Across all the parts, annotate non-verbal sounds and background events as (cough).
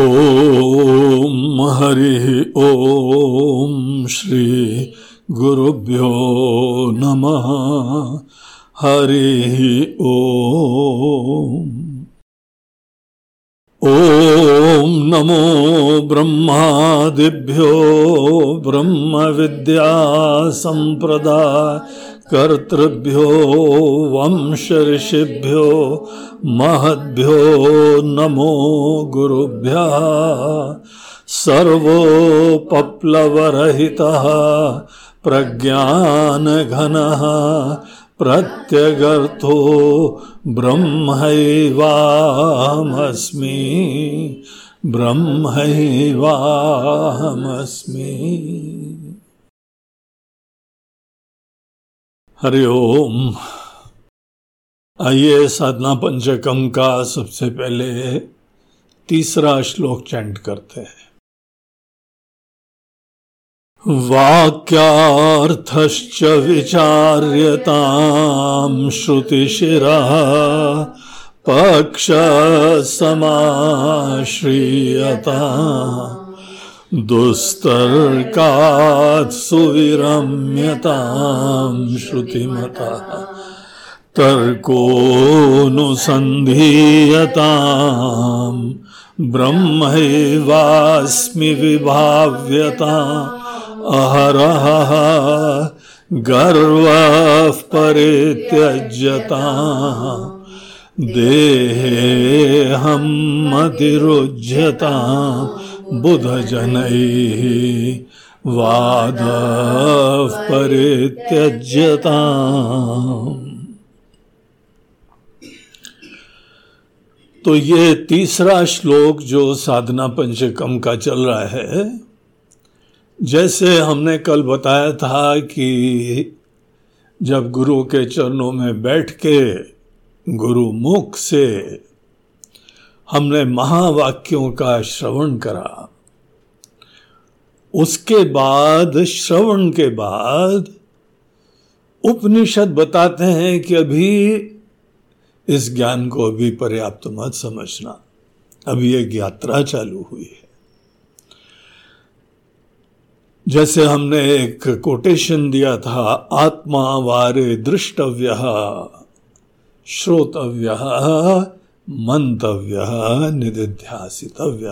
ॐ हरिः ॐ श्री गुरुभ्यो नमः। हरिः ॐ ॐ नमो ब्रह्मादिभ्यो ब्रह्मविद्यासम्प्रदाय कर्तृभ्यो वंशऋषिभ्यो महद्भ्यो नमो गुरुभ्यः। सर्वोपप्लवरहितः प्रज्ञानघनः प्रत्यगर्थो ब्रह्मैवाहमस्मि। ब्रह्मैवाहमस्मि। हरिओम आइए साधना पंचकम का सबसे पहले तीसरा श्लोक चैंट करते हैं। वाक्यार्थश्च विचार्यतां श्रुतिशिरः पक्षसमाश्रियता। दुस्तर्कात् सुविरम्यतां श्रुतिमतः। तर्कोऽनुसन्धीयताम् ब्रह्मैवास्मि विभाव्यता। अहरः गर्वः परित्यज्यता। देहेऽहं मतिरुज्यता। बुधजनैः वाद परित्यज्यता। तो ये तीसरा श्लोक जो साधना पंचकम का चल रहा है, जैसे हमने कल बताया था कि जब गुरु के चरणों में बैठ के गुरु मुख से हमने महावाक्यों का श्रवण करा। उसके बाद, श्रवण के बाद उपनिषद बताते हैं कि अभी इस ज्ञान को अभी पर्याप्त मत समझना। अभी एक यात्रा चालू हुई है। जैसे हमने एक कोटेशन दिया था, आत्मा वारे दृष्टव्य, श्रोतव्य मंतव्य निधिध्यासितव्य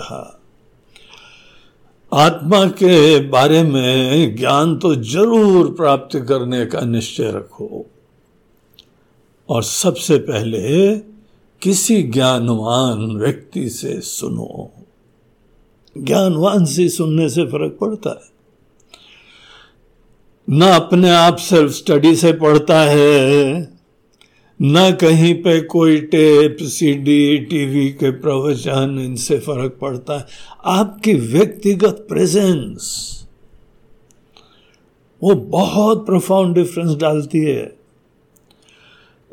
आत्मा के बारे में ज्ञान तो ज़रूर प्राप्त करने का निश्चय रखो। और सबसे पहले किसी ज्ञानवान व्यक्ति से सुनो। ज्ञानवान से सुनने से फ़र्क पड़ता है। ना अपने आप सेल्फ स्टडी से पढ़ता है न कहीं पे कोई टेप सीडी टीवी के प्रवचन, इनसे फ़र्क पड़ता है। आपकी व्यक्तिगत प्रेजेंस वो बहुत प्रोफाउंड डिफरेंस डालती है।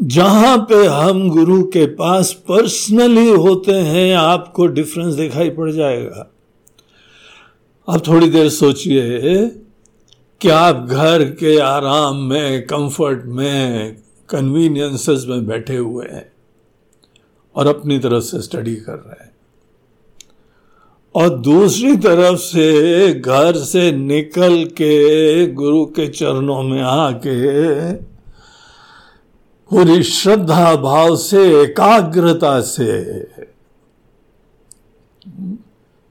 जहाँ पे हम गुरु के पास पर्सनली होते हैं, आपको डिफरेंस दिखाई पड़ जाएगा। आप थोड़ी देर सोचिए कि आप घर के आराम में कंफर्ट में कन्वीनियंसेस में बैठे हुए हैं और अपनी तरफ़ से स्टडी कर रहे हैं। और दूसरी तरफ़ से घर से निकल के गुरु के चरणों में आके पूरी श्रद्धा भाव से, एकाग्रता से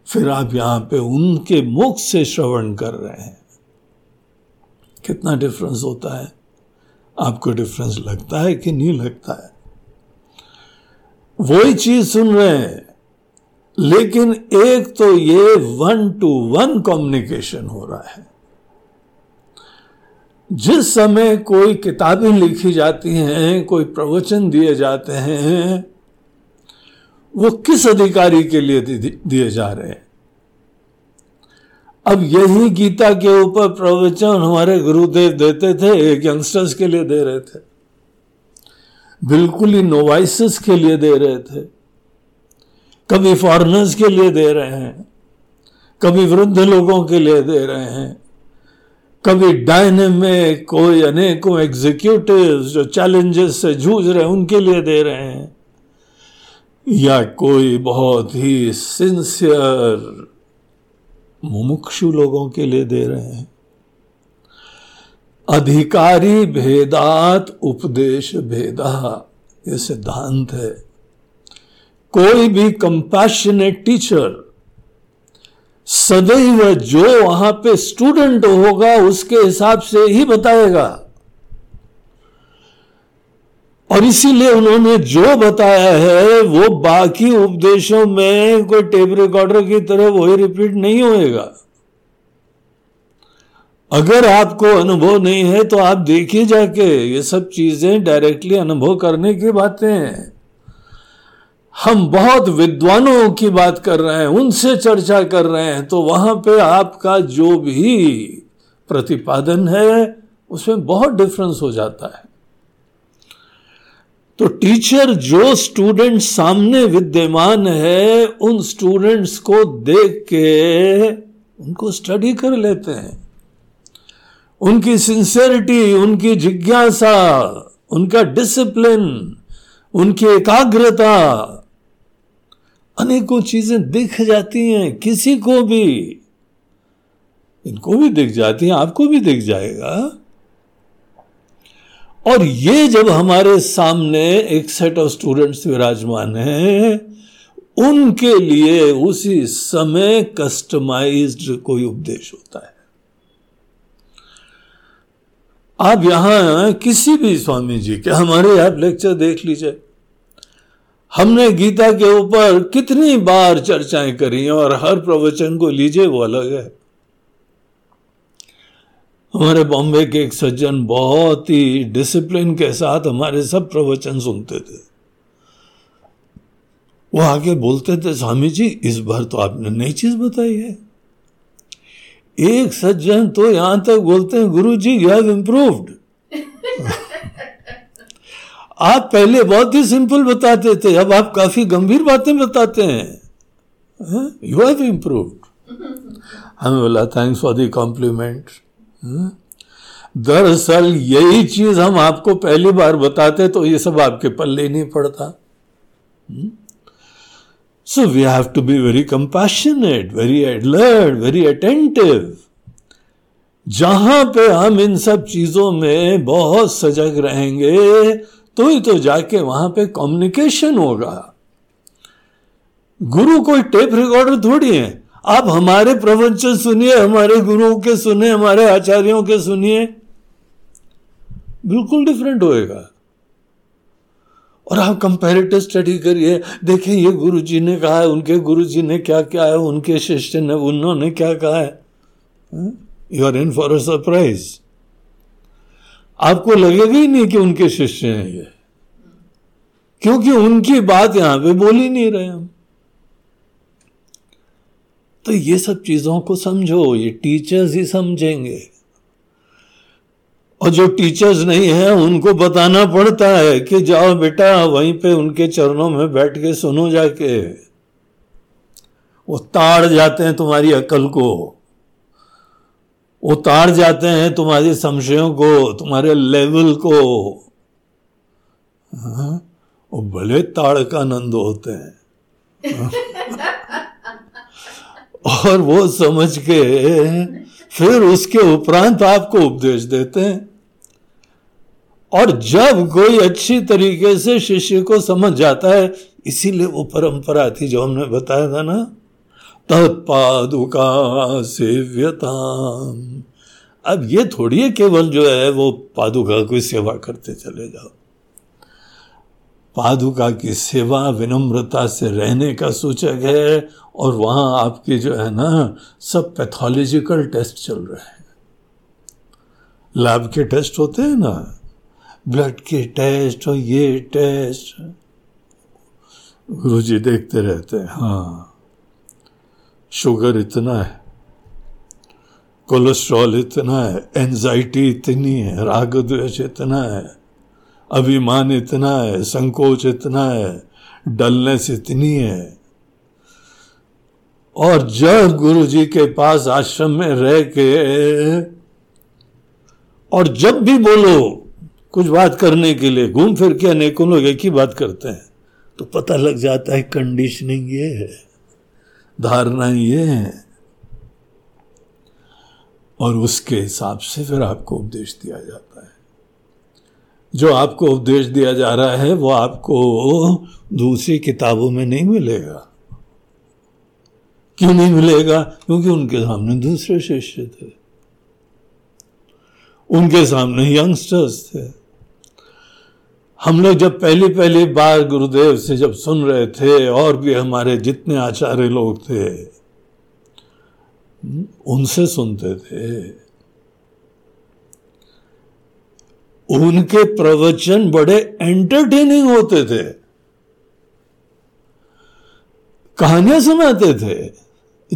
फिर आप यहाँ पे उनके मुख से श्रवण कर रहे हैं। कितना डिफरेंस होता है। आपको डिफरेंस लगता है कि नहीं लगता है? वही चीज़ सुन रहे हैं। लेकिन एक तो ये वन टू वन कम्युनिकेशन हो रहा है। जिस समय कोई किताबें लिखी जाती हैं, कोई प्रवचन दिए जाते हैं, वो किस अधिकारी के लिए दिए जा रहे हैं? अब यही गीता के ऊपर प्रवचन हमारे गुरुदेव देते थे, एक यंगस्टर्स के लिए दे रहे थे। बिल्कुल ही नोवाइसिस के लिए दे रहे थे। कभी फॉरनर्स के लिए दे रहे हैं, कभी वृद्ध लोगों के लिए दे रहे हैं, कभी डायनेमिक कोई अनेकों एग्जीक्यूटिव जो चैलेंजेस से जूझ रहे हैं, उनके लिए दे रहे हैं। या कोई बहुत ही सिंसियर मुमुक्षु लोगों के लिए दे रहे हैं। अधिकारी भेदात, उपदेश भेदा, ये सिद्धांत है। कोई भी कंपैशनेट टीचर सदैव जो वहाँ पे स्टूडेंट होगा, उसके हिसाब से ही बताएगा। और इसीलिए उन्होंने जो बताया है, वो बाकी उपदेशों में कोई टेप रिकॉर्डर की तरह वही रिपीट नहीं होएगा। अगर आपको अनुभव नहीं है तो आप देखिए जाके, ये सब चीज़ें डायरेक्टली अनुभव करने की बातें हैं। हम बहुत विद्वानों की बात कर रहे हैं, उनसे चर्चा कर रहे हैं तो वहाँ पे आपका जो भी प्रतिपादन है, उसमें बहुत डिफरेंस हो जाता है। तो टीचर जो स्टूडेंट सामने विद्यमान है, उन स्टूडेंट्स को देख के उनको स्टडी कर लेते हैं। उनकी सिंसेरिटी उनकी जिज्ञासा, उनका डिसिप्लिन उनकी एकाग्रता, अनेकों चीज़ें दिख जाती हैं, किसी को भी। इनको भी दिख जाती हैं, आपको भी दिख जाएगा। और ये जब हमारे सामने एक सेट ऑफ़ स्टूडेंट्स विराजमान हैं, उनके लिए उसी समय कस्टमाइज्ड कोई उपदेश होता है। आप यहाँ किसी भी स्वामी जी के, हमारे आप लेक्चर देख लीजिए। हमने गीता के ऊपर कितनी बार चर्चाएँ करी और हर प्रवचन को लीजिए वो अलग है। हमारे बॉम्बे के एक सज्जन बहुत ही डिसिप्लिन के साथ हमारे सब प्रवचन सुनते थे। वो आगे बोलते थे स्वामी जी इस बार तो आपने नई चीज़ बताई है। एक सज्जन तो यहाँ तक बोलते हैं गुरु जी यू हैव इम्प्रूव्ड आप पहले बहुत ही सिंपल बताते थे अब आप काफ़ी गंभीर बातें बताते हैं। यू हैव इम्प्रूव्ड हमें बोला थैंक्स फॉर दी कॉम्प्लीमेंट दरअसल यही चीज़ हम आपको पहली बार बताते तो ये सब आपके पल्ले नहीं पड़ता। So we have to be very compassionate very alert very attentive जहाँ पे हम इन सब चीज़ों में बहुत सजग रहेंगे तो ही तो जाके वहाँ पे कम्युनिकेशन होगा। गुरु कोई टेप रिकॉर्डर थोड़ी है? आप हमारे प्रवचन सुनिए, हमारे गुरुओं के सुने हमारे आचार्यों के सुनिए। बिल्कुल डिफरेंट होएगा। और आप कंपेरेटिव स्टडी करिए, देखिए ये गुरु जी ने कहा है, उनके गुरु जी ने क्या क्या है, उनके शिष्य ने, उन्होंने क्या कहा है। You are in for a surprise आपको लगेगा ही नहीं कि उनके शिष्य हैं ये। क्योंकि उनकी बात यहाँ पे बोल ही नहीं रहे हम। तो ये सब चीज़ों को समझो ये टीचर्स ही समझेंगे। और जो टीचर्स नहीं है उनको बताना पड़ता है कि जाओ बेटा वहीं पे उनके चरणों में बैठ के सुनो जाके। वो ताड़ जाते हैं तुम्हारी अकल को। वो ताड़ जाते हैं तुम्हारे संशयों को तुम्हारे लेवल को। हाँ? वो भले ताड़ का आनंद होते हैं? (laughs) और वो समझ के फिर उसके उपरांत आपको उपदेश देते हैं। और जब कोई अच्छी तरीके से शिष्य को समझ जाता है, इसीलिए वो परंपरा थी जो हमने बताया था ना, तत्पादुका सेव्यता अब ये थोड़ी है केवल जो है वो पादुका की सेवा करते चले जाओ। पादुका की सेवा विनम्रता से रहने का सूचक है और वहाँ आपके जो है ना, सब पैथोलॉजिकल टेस्ट चल रहे हैं। लैब के टेस्ट होते हैं ना ब्लड के टेस्ट और ये टेस्ट गुरु जी देखते रहते हैं हाँ। शुगर इतना है कोलेस्ट्रॉल इतना है एंजाइटी इतनी है, राग द्वेष इतना है। अभिमान इतना है, संकोच इतना है, डलनेस इतनी है। और जब गुरु जी के पास आश्रम में रह के, और जब भी बोलो, कुछ बात करने के लिए, घूम फिर के अनेकों लोग एक ही बात करते हैं तो पता लग जाता है कंडीशनिंग ये है, धारणा ये है। और उसके हिसाब से फिर आपको उपदेश दिया जाता है। जो आपको उपदेश दिया जा रहा है, वो आपको दूसरी किताबों में नहीं मिलेगा। क्यों नहीं मिलेगा? क्योंकि उनके सामने दूसरे शिष्य थे। उनके सामने यंगस्टर्स थे। हम लोग जब पहली पहली बार गुरुदेव से जब सुन रहे थे, और भी हमारे जितने आचार्य लोग थे, उनसे सुनते थे। उनके प्रवचन बड़े एंटरटेनिंग होते थे। कहानियाँ सुनाते थे,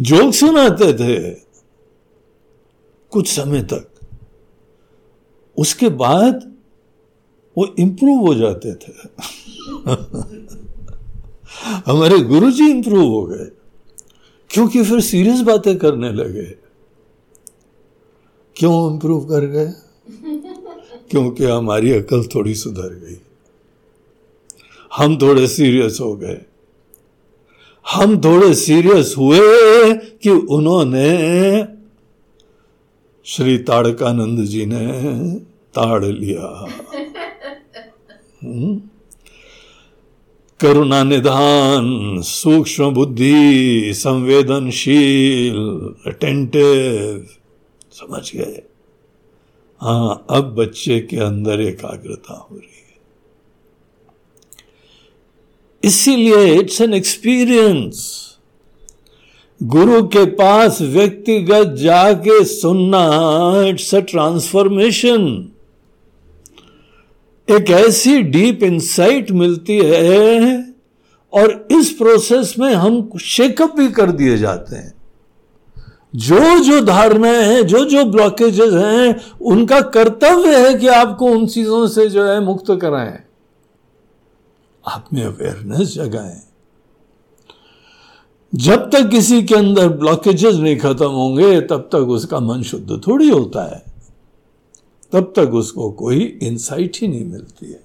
जोक सुनाते थे। कुछ समय तक। उसके बाद वो इंप्रूव हो जाते थे। (laughs) हमारे गुरुजी इंप्रूव हो गए, क्योंकि फिर सीरियस बातें करने लगे। क्यों इंप्रूव कर गए? क्योंकि हमारी अकल थोड़ी सुधर गई। हम थोड़े सीरियस हो गए। हम थोड़े सीरियस हुए कि उन्होंने श्री ताड़कानंद जी ने ताड़ लिया। हम्म? करुणा निधान, सूक्ष्म बुद्धि, संवेदनशील अटेंटिव समझ गए। हाँ अब बच्चे के अंदर एकाग्रता हो रही है। इसीलिए इट्स एन एक्सपीरियंस गुरु के पास व्यक्तिगत जाके सुनना इट्स अ ट्रांसफॉर्मेशन एक ऐसी डीप इंसाइट मिलती है और इस प्रोसेस में हम शेकअप भी कर दिए जाते हैं। जो जो धारणाएँ हैं, जो जो ब्लॉकेजेस हैं, उनका कर्तव्य है कि आपको उन चीज़ों से जो है मुक्त कराएँ। आप में अवेयरनेस जगाएँ। जब तक किसी के अंदर ब्लॉकेजेस नहीं खत्म होंगे, तब तक उसका मन शुद्ध थोड़ी होता है। तब तक उसको कोई इंसाइट ही नहीं मिलती है।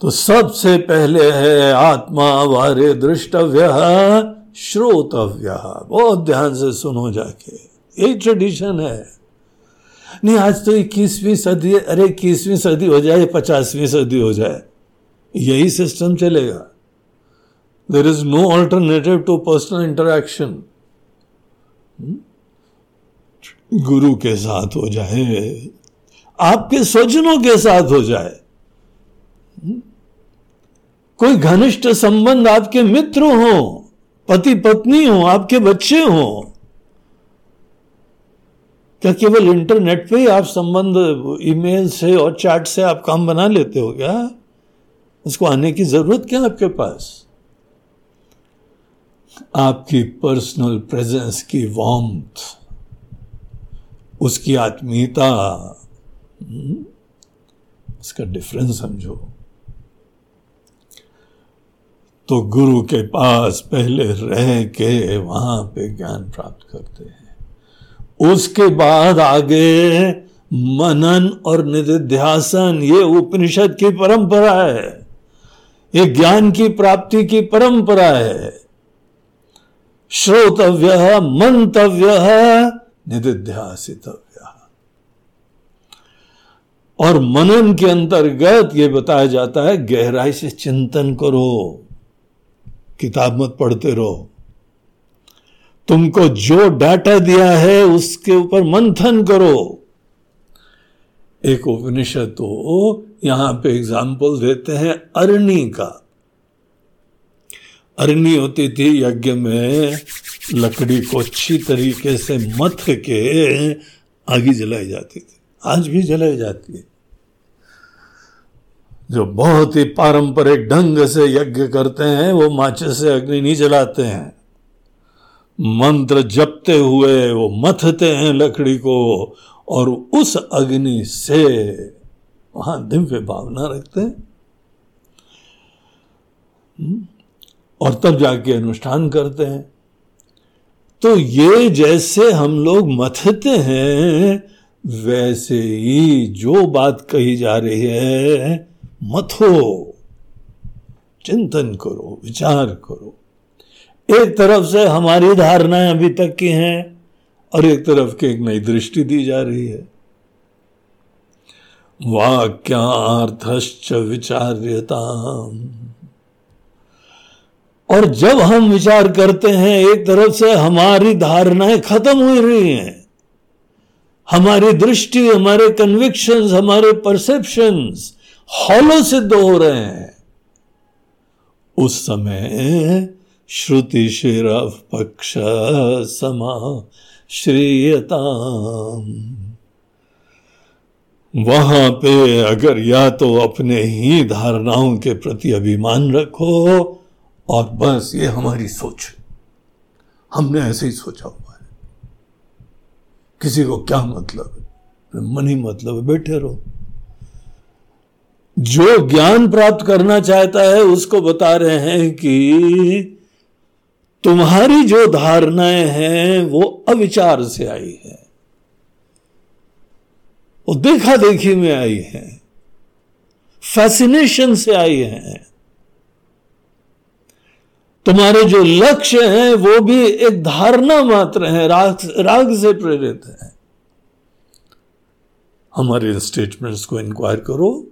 तो सबसे पहले है आत्मा वारे दृष्टव्य श्रोतव्य। बहुत ध्यान से सुनो जाके। यही ट्रेडिशन है। नहीं, आज तो इक्कीसवीं सदी, अरे इक्कीसवीं सदी हो जाए, पचासवीं सदी हो जाए, यही सिस्टम चलेगा। There is no alternative to personal interaction गुरु के साथ हो जाए, आपके स्वजनों के साथ हो जाए। कोई घनिष्ठ संबंध आपके मित्र हो पति पत्नी हो आपके बच्चे हो। क्या केवल इंटरनेट पे ही आप संबंध ईमेल से और चैट से आप काम बना लेते हो क्या? उसको आने की ज़रूरत क्या आपके पास? आपकी पर्सनल प्रेजेंस की वॉम्थ उसकी आत्मीयता हम्म, उसका डिफरेंस समझो। तो गुरु के पास पहले रह के वहाँ पे ज्ञान प्राप्त करते हैं। उसके बाद आगे मनन और निधिध्यासन, ये उपनिषद की परंपरा है। ये ज्ञान की प्राप्ति की परंपरा है। श्रोतव्य, मंतव्य, निधिध्यासितव्य। और मनन के अंतर्गत ये बताया जाता है, गहराई से चिंतन करो। किताब मत पढ़ते रहो। तुमको जो डाटा दिया है, उसके ऊपर मंथन करो। एक उपनिषद तो यहाँ पे एग्ज़ाम्पल देते हैं अरणी का। अरणी होती थी यज्ञ में लकड़ी को अच्छी तरीके से मथ के आगे जलाई जाती थी। आज भी जलाई जाती है। जो बहुत ही पारंपरिक ढंग से यज्ञ करते हैं, वो माचिस से अग्नि नहीं जलाते हैं मंत्र जपते हुए वो मथते हैं लकड़ी को और उस अग्नि से वहाँ दिव्य भावना रखते हैं हम्म? और तब जाके अनुष्ठान करते हैं तो ये जैसे हम लोग मथते हैं, वैसे ही जो बात कही जा रही है मथो चिंतन करो, विचार करो। एक तरफ़ से हमारी धारणाएँ अभी तक की हैं और एक तरफ़ की एक नई दृष्टि दी जा रही है। वाक्यार्थश्च विचार्यता और जब हम विचार करते हैं, एक तरफ़ से हमारी धारणाएँ खत्म हो रही हैं। हमारी दृष्टि, हमारे कन्विक्शंस हमारे परसेप्शंस हॉलो सिद्ध हो रहे हैं। उस समय श्रुति शिरफ पक्ष समा श्रीयता वहाँ पे अगर या तो अपने ही धारणाओं के प्रति अभिमान रखो और बस ये हमारी सोच। हमने ऐसे ही सोचा हुआ है। किसी को क्या मतलब? है मन ही मतलब है, बैठे रहो। जो ज्ञान प्राप्त करना चाहता है उसको बता रहे हैं कि तुम्हारी जो धारणाएँ हैं वो अविचार से आई है। वो देखा देखी में आई है। फैसिनेशन से आई है। तुम्हारे जो लक्ष्य हैं वो भी एक धारणा मात्र है, राग राग से प्रेरित है। हमारे स्टेटमेंट्स को इंक्वायर करो।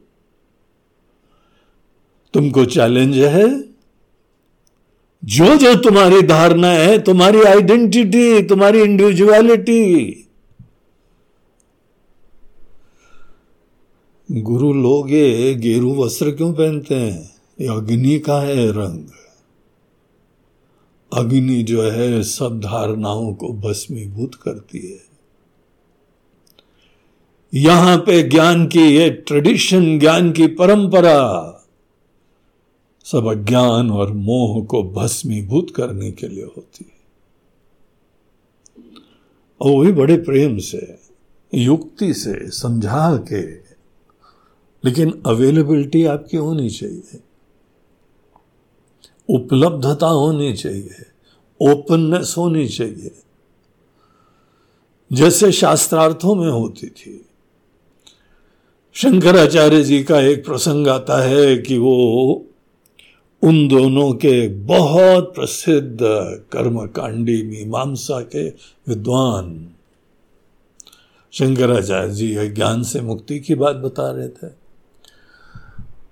तुमको चैलेंज है? जो जो तुम्हारी धारणा है, तुम्हारी आइडेंटिटी तुम्हारी इंडिविजुअलिटी गुरु लोग ये गेरू वस्त्र क्यों पहनते हैं? ये अग्नि का है रंग। अग्नि जो है, सब धारणाओं को भस्मीभूत करती है। यहाँ पे ज्ञान की ये ट्रेडिशन ज्ञान की परंपरा सब अज्ञान और मोह को भस्मीभूत करने के लिए होती है। और वो भी बड़े प्रेम से, युक्ति से, समझा के, लेकिन अवेलेबिलिटी आपकी होनी चाहिए। उपलब्धता होनी चाहिए। ओपननेस होनी चाहिए। जैसे शास्त्रार्थों में होती थी। शंकराचार्य जी का एक प्रसंग आता है कि वो उन दोनों के बहुत प्रसिद्ध कर्मकांडी मीमांसा के विद्वान। शंकराचार्य जी ज्ञान से मुक्ति की बात बता रहे थे।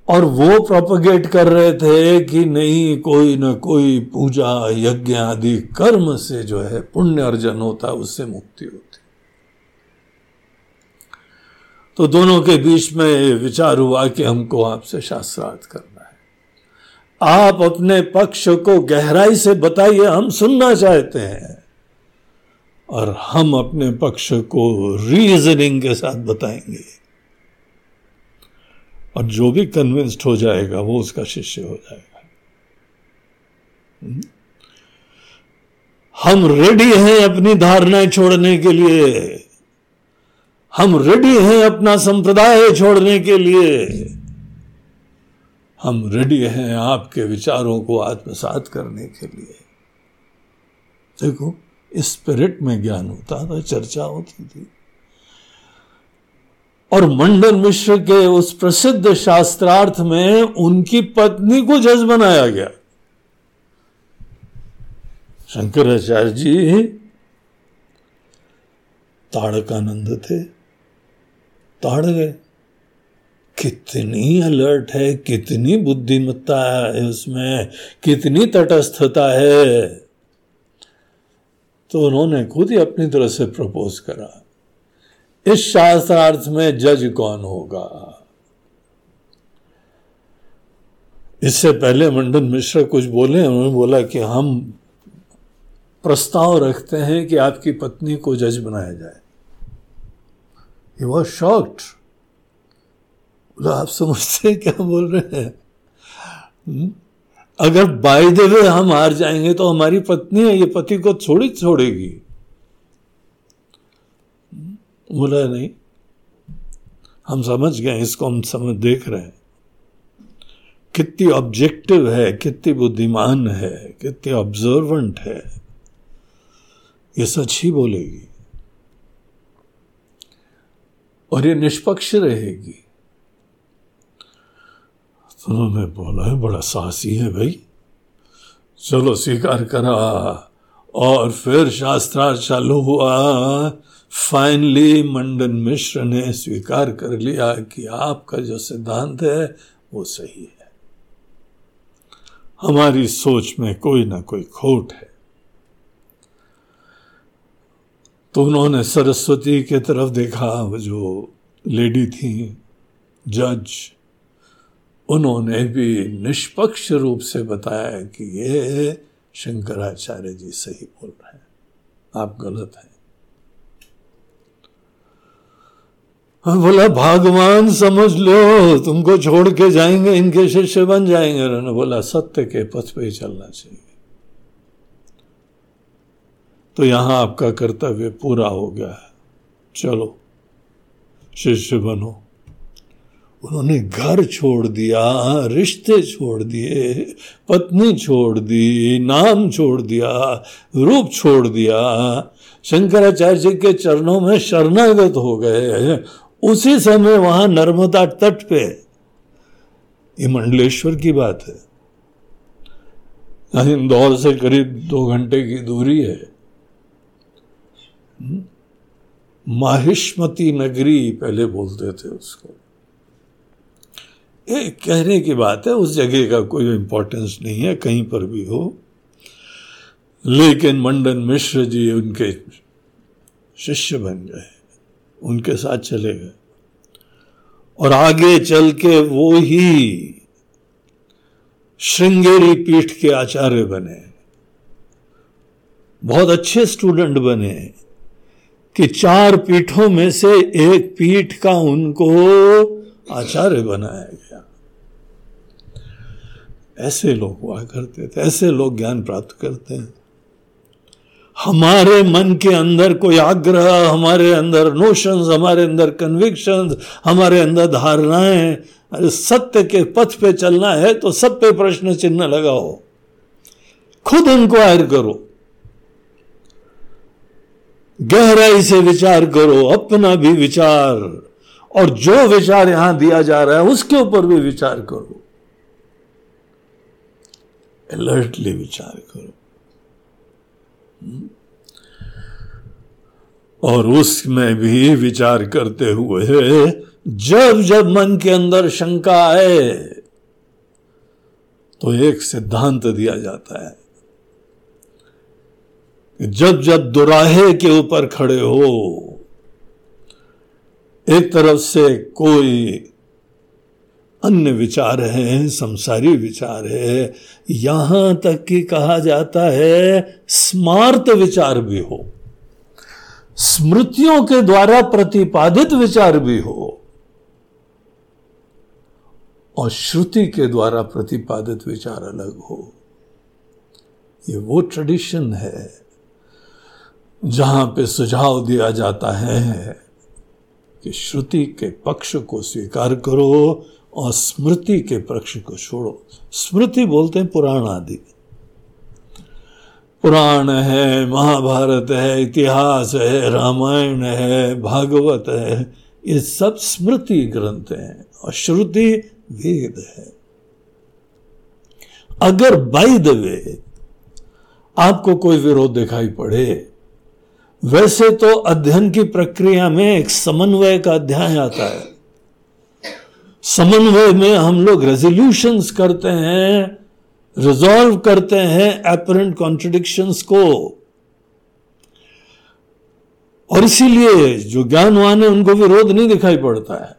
और वो प्रोपोगेट कर रहे थे कि नहीं, कोई न कोई पूजा, यज्ञ आदि कर्म से जो है पुण्य अर्जन होता है उससे मुक्ति होती। तो दोनों के बीच में विचार हुआ कि हमको आपसे शास्त्रार्थ करना आप अपने पक्ष को गहराई से बताइए, हम सुनना चाहते हैं। और हम अपने पक्ष को रीजनिंग के साथ बताएँगे। और जो भी कन्विंस्ड हो जाएगा, वो उसका शिष्य हो जाएगा? हम रेडी हैं अपनी धारणाएँ छोड़ने के लिए। हम रेडी हैं अपना संप्रदाय छोड़ने के लिए। हम रेडी हैं आपके विचारों को आत्मसात करने के लिए। देखो स्पिरिट में ज्ञान होता था, चर्चा होती थी। और मंडन मिश्र के उस प्रसिद्ध शास्त्रार्थ में उनकी पत्नी को जज बनाया गया। शंकराचार्य जी ताड़कानंद थे। ताड़ गए। कितनी अलर्ट है, कितनी बुद्धिमत्ता है उसमें, कितनी तटस्थता है। तो उन्होंने खुद ही अपनी तरह से प्रपोज करा, इस शास्त्रार्थ में जज कौन होगा? इससे पहले मंडन मिश्र कुछ बोले, उन्होंने बोला कि हम प्रस्ताव रखते हैं कि आपकी पत्नी को जज बनाया जाए। वॉज़ शॉक्ड बोला आप समझते हैं क्या बोल रहे हैं? हम्म? अगर बाय द वे हम हार जाएँगे तो हमारी पत्नी है, ये पति को थोड़ी छोड़ेगी। बोला नहीं? हम समझ गए, इसको हम समझ, देख रहे हैं। कितनी ऑब्जेक्टिव है, कितनी बुद्धिमान है, कितनी ऑब्जर्वेंट है। ये सच ही बोलेगी। और ये निष्पक्ष रहेगी। तो उन्होंने बोला है, बड़ा साहसी है भाई। चलो स्वीकार करा। और फिर शास्त्रार्थ चालू हुआ। फाइनली मंडन मिश्र ने स्वीकार कर लिया कि आपका जो सिद्धांत है, वो सही है। हमारी सोच में कोई ना कोई खोट है। तो उन्होंने सरस्वती के तरफ़ देखा जो लेडी थी, जज उन्होंने भी निष्पक्ष रूप से बताया कि ये शंकराचार्य जी सही बोल रहे हैं। आप गलत हैं। हाँ बोला, भगवान समझ लो, तुमको छोड़ के जाएँगे, इनके शिष्य बन जाएँगे। उन्होंने बोला, सत्य के पथ पे ही चलना चाहिए। तो यहाँ आपका कर्तव्य पूरा हो गया है। चलो, शिष्य बनो। उन्होंने घर छोड़ दिया, रिश्ते छोड़ दिए, पत्नी छोड़ दी, नाम छोड़ दिया, रूप छोड़ दिया। शंकराचार्य जी के चरणों में शरणागत हो गए उसी समय वहाँ नर्मदा तट पे, ये मंडलेश्वर की बात है। इंदौर से करीब दो घंटे की दूरी है? माहिष्मती नगरी पहले बोलते थे उसको। ये कहने की बात है, उस जगह का कोई इंपॉर्टेंस नहीं है, कहीं पर भी हो। लेकिन मंडन मिश्र जी उनके शिष्य बन गए, उनके साथ चले गए। और आगे चल के वो ही श्रृंगेरी पीठ के आचार्य बने। बहुत अच्छे स्टूडेंट बने कि चार पीठों में से एक पीठ का उनको आचार्य बनाया गया। ऐसे लोग हुआ करते थे, ऐसे लोग ज्ञान प्राप्त करते हैं। हमारे मन के अंदर कोई आग्रह, हमारे अंदर नोशंस हमारे अंदर कन्विक्शंस हमारे अंदर धारणाएँ, अरे सत्य के पथ पे चलना है तो सब पे प्रश्न चिन्ह लगाओ। खुद इंक्वायर करो। गहराई से विचार करो, अपना भी विचार। और जो विचार यहाँ दिया जा रहा है, उसके ऊपर भी विचार करो। अलर्टली विचार करो। और उसमें भी विचार करते हुए, जब जब मन के अंदर शंका आए तो एक सिद्धांत दिया जाता है जब जब दुराहे के ऊपर खड़े हो, एक तरफ़ से कोई अन्य विचार है, संसारी विचार है। यहाँ तक कि कहा जाता है, स्मार्त विचार भी हो। स्मृतियों के द्वारा प्रतिपादित विचार भी हो। और श्रुति के द्वारा प्रतिपादित विचार अलग हो। ये वो ट्रेडिशन है, जहाँ पे सुझाव दिया जाता है कि श्रुति के पक्ष को स्वीकार करो और स्मृति के पक्ष को छोड़ो। स्मृति बोलते हैं पुराण आदि। पुराण है, महाभारत है, इतिहास है, रामायण है, भागवत है, ये सब स्मृति ग्रंथ हैं और श्रुति वेद है। अगर बाई द वे आपको कोई विरोध दिखाई पड़े, वैसे तो अध्ययन की प्रक्रिया में एक समन्वय का अध्याय आता है। समन्वय में हम लोग रेजोल्यूशंस करते हैं रिजॉल्व करते हैं एपरेंट कॉन्ट्रडिक्शंस को। और इसीलिए जो ज्ञानवान है, उनको विरोध नहीं दिखाई पड़ता है।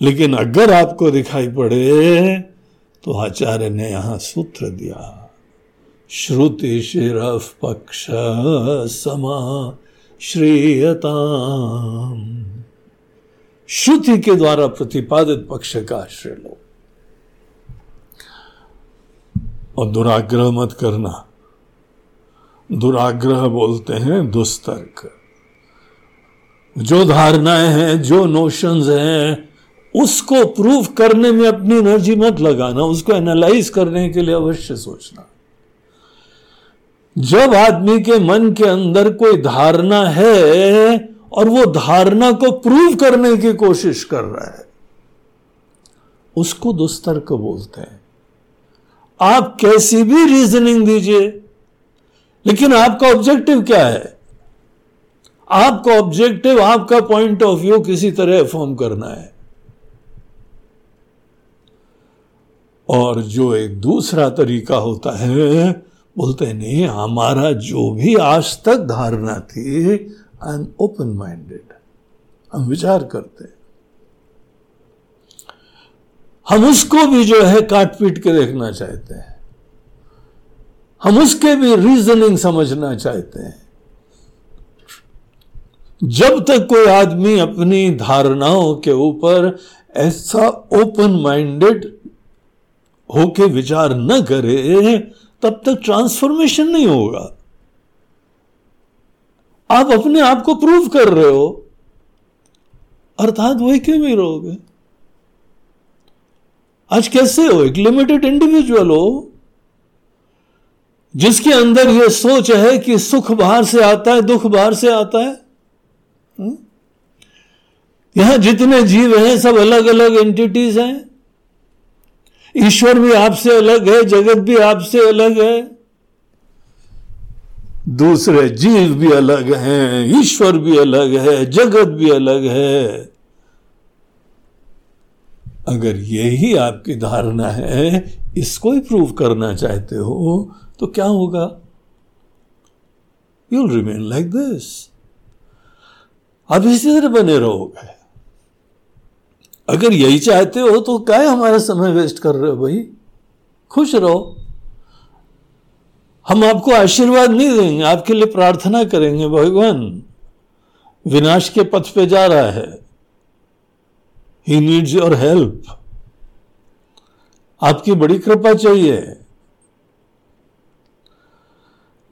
लेकिन अगर आपको दिखाई पड़े तो आचार्य ने यहाँ सूत्र दिया। श्रुति शिरफ पक्ष समा श्रेयता श्रुति के द्वारा प्रतिपादित पक्ष का आश्रय लो। और दुराग्रह मत करना। दुराग्रह बोलते हैं दुस्तर्क। जो धारणाएँ हैं, जो नोशंस हैं, उसको प्रूव करने में अपनी एनर्जी मत लगाना, उसको एनालाइज करने के लिए अवश्य सोचना। जब आदमी के मन के अंदर कोई धारणा है और वो धारणा को प्रूव करने की कोशिश कर रहा है। उसको दुस्तर्क बोलते हैं। आप कैसी भी रीजनिंग दीजिए, लेकिन आपका ऑब्जेक्टिव क्या है? आपका ऑब्जेक्टिव आपका पॉइंट ऑफ़ व्यू किसी तरह फॉर्म करना है। और जो एक दूसरा तरीका होता है, बोलते नहीं, हमारा जो भी आज तक धारणा थी आई एम ओपन माइंडेड हम विचार करते हैं। हम उसको भी जो है काट पीट के देखना चाहते हैं। हम उसके भी रीजनिंग समझना चाहते हैं। जब तक कोई आदमी अपनी धारणाओं के ऊपर ऐसा ओपन माइंडेड होके विचार न करे, तब तक ट्रांसफॉर्मेशन नहीं होगा। आप अपने आप को प्रूव कर रहे हो। अर्थात वही क्यों नहीं रहोगे? आज कैसे हो? एक लिमिटेड इंडिविजुअल हो। जिसके अंदर यह सोच है कि सुख बाहर से आता है, दुख बाहर से आता है। हम्म? यहाँ जितने जीव हैं, सब अलग अलग एंटिटीज हैं। ईश्वर भी आपसे अलग है, जगत भी आपसे अलग है। दूसरे जीव भी अलग हैं, ईश्वर भी अलग है, जगत भी अलग है। अगर यही आपकी धारणा है, इसको ही प्रूव करना चाहते हो तो क्या होगा? यूल रिमेन लाइक दिस आप इसी तरह बने रहोगे। अगर यही चाहते हो तो क्या हमारा समय वेस्ट कर रहे हो भाई? खुश रहो। हम आपको आशीर्वाद नहीं देंगे, आपके लिए प्रार्थना करेंगे, भगवान। विनाश के पथ पे जा रहा है। ही नीड्स योर हेल्प आपकी बड़ी कृपा चाहिए।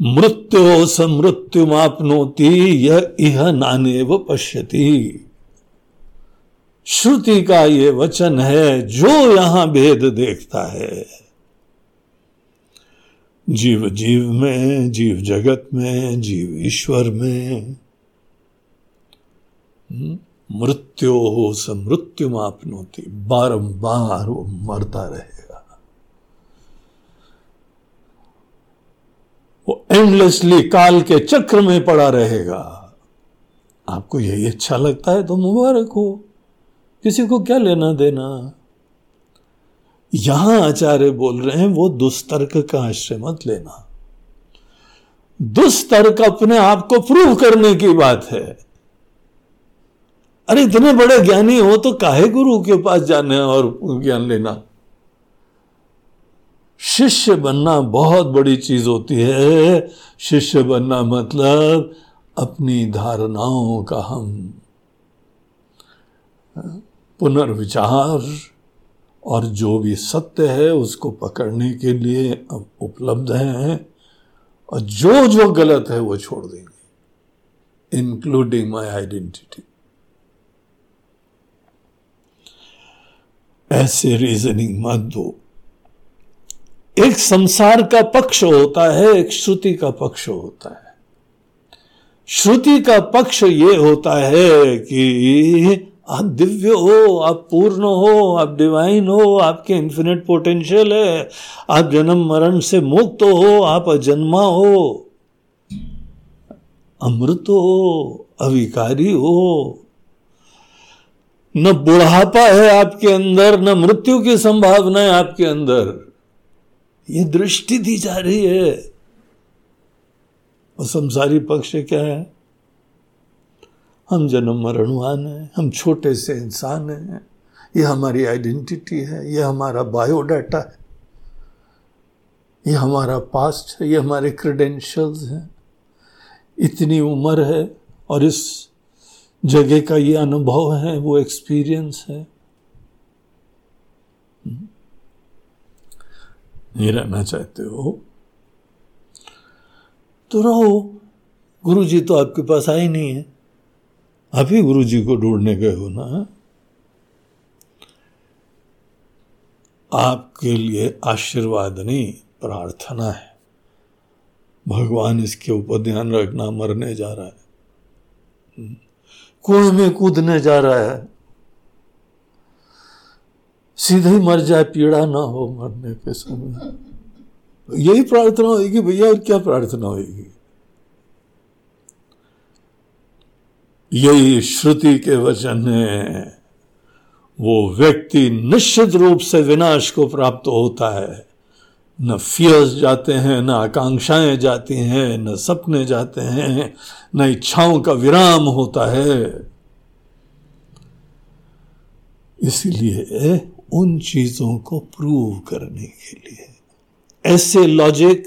मृत्यु समृत्यु मापनोती यह इह नाने व पश्यती। श्रुति का ये वचन है, जो यहाँ भेद देखता है। जीव जीव में जीव जगत में जीव ईश्वर में। हम्म, मृत्यु हो समृत्यु मापनोती बारंबार वो मरता रहेगा। वो एंडलेसली काल के चक्र में पड़ा रहेगा। आपको यही अच्छा लगता है तो मुबारक हो। किसी को क्या लेना देना? यहाँ आचार्य बोल रहे हैं, वो दुस्तर्क का आश्रय मत लेना। दुस्तर्क अपने आप को प्रूव करने की बात है। अरे, इतने बड़े ज्ञानी हो तो काहे गुरु के पास जाने और ज्ञान लेना? शिष्य बनना बहुत बड़ी चीज़ होती है। शिष्य बनना मतलब अपनी धारणाओं का हम, पुनर्विचार और जो भी सत्य है उसको पकड़ने के लिए अब उपलब्ध हैं और जो जो गलत है वो छोड़ देंगे इंक्लूडिंग माई आइडेंटिटी ऐसे रीजनिंग मत दो। एक संसार का पक्ष होता है, एक श्रुति का पक्ष होता है। श्रुति का पक्ष ये होता है कि आप दिव्य हो, आप पूर्ण हो, आप डिवाइन हो, आपके इन्फिनिट पोटेंशियल है। आप जन्म मरण से मुक्त हो, आप अजन्मा हो। अमृत हो, अविकारी हो। न बुढ़ापा है आपके अंदर, न मृत्यु की संभावना है आपके अंदर। ये दृष्टि दी जा रही है। और संसारी पक्ष क्या है? हम जन्म मरणवान हैं, हम छोटे से इंसान हैं। ये हमारी आइडेंटिटी है ये हमारा बायोडाटा है। ये हमारा पास्ट है ये हमारे क्रेडेंशियल्स हैं। इतनी उम्र है और इस जगह का ये अनुभव है, वो एक्सपीरियंस है। नहीं रहना चाहते हो? तो रहो। गुरु जी तो आपके पास आए नहीं है। ही गुरु जी को ढूँढने गए हो ना? आपके लिए आशीर्वाद नहीं, प्रार्थना है। भगवान इसके ऊपर ध्यान रखना, मरने जा रहा है। कुएँ में कूदने जा रहा है। सीधे मर जाए, पीड़ा ना हो मरने के समय। यही प्रार्थना होगी भैया और क्या प्रार्थना होगी? यही श्रुति के वचन है। वो व्यक्ति निश्चित रूप से विनाश को प्राप्त होता है। न फियर्स जाते हैं, न आकांक्षाएँ जाती हैं, न सपने जाते हैं, न इच्छाओं का विराम होता है। इसलिए उन चीज़ों को प्रूव करने के लिए। ऐसे लॉजिक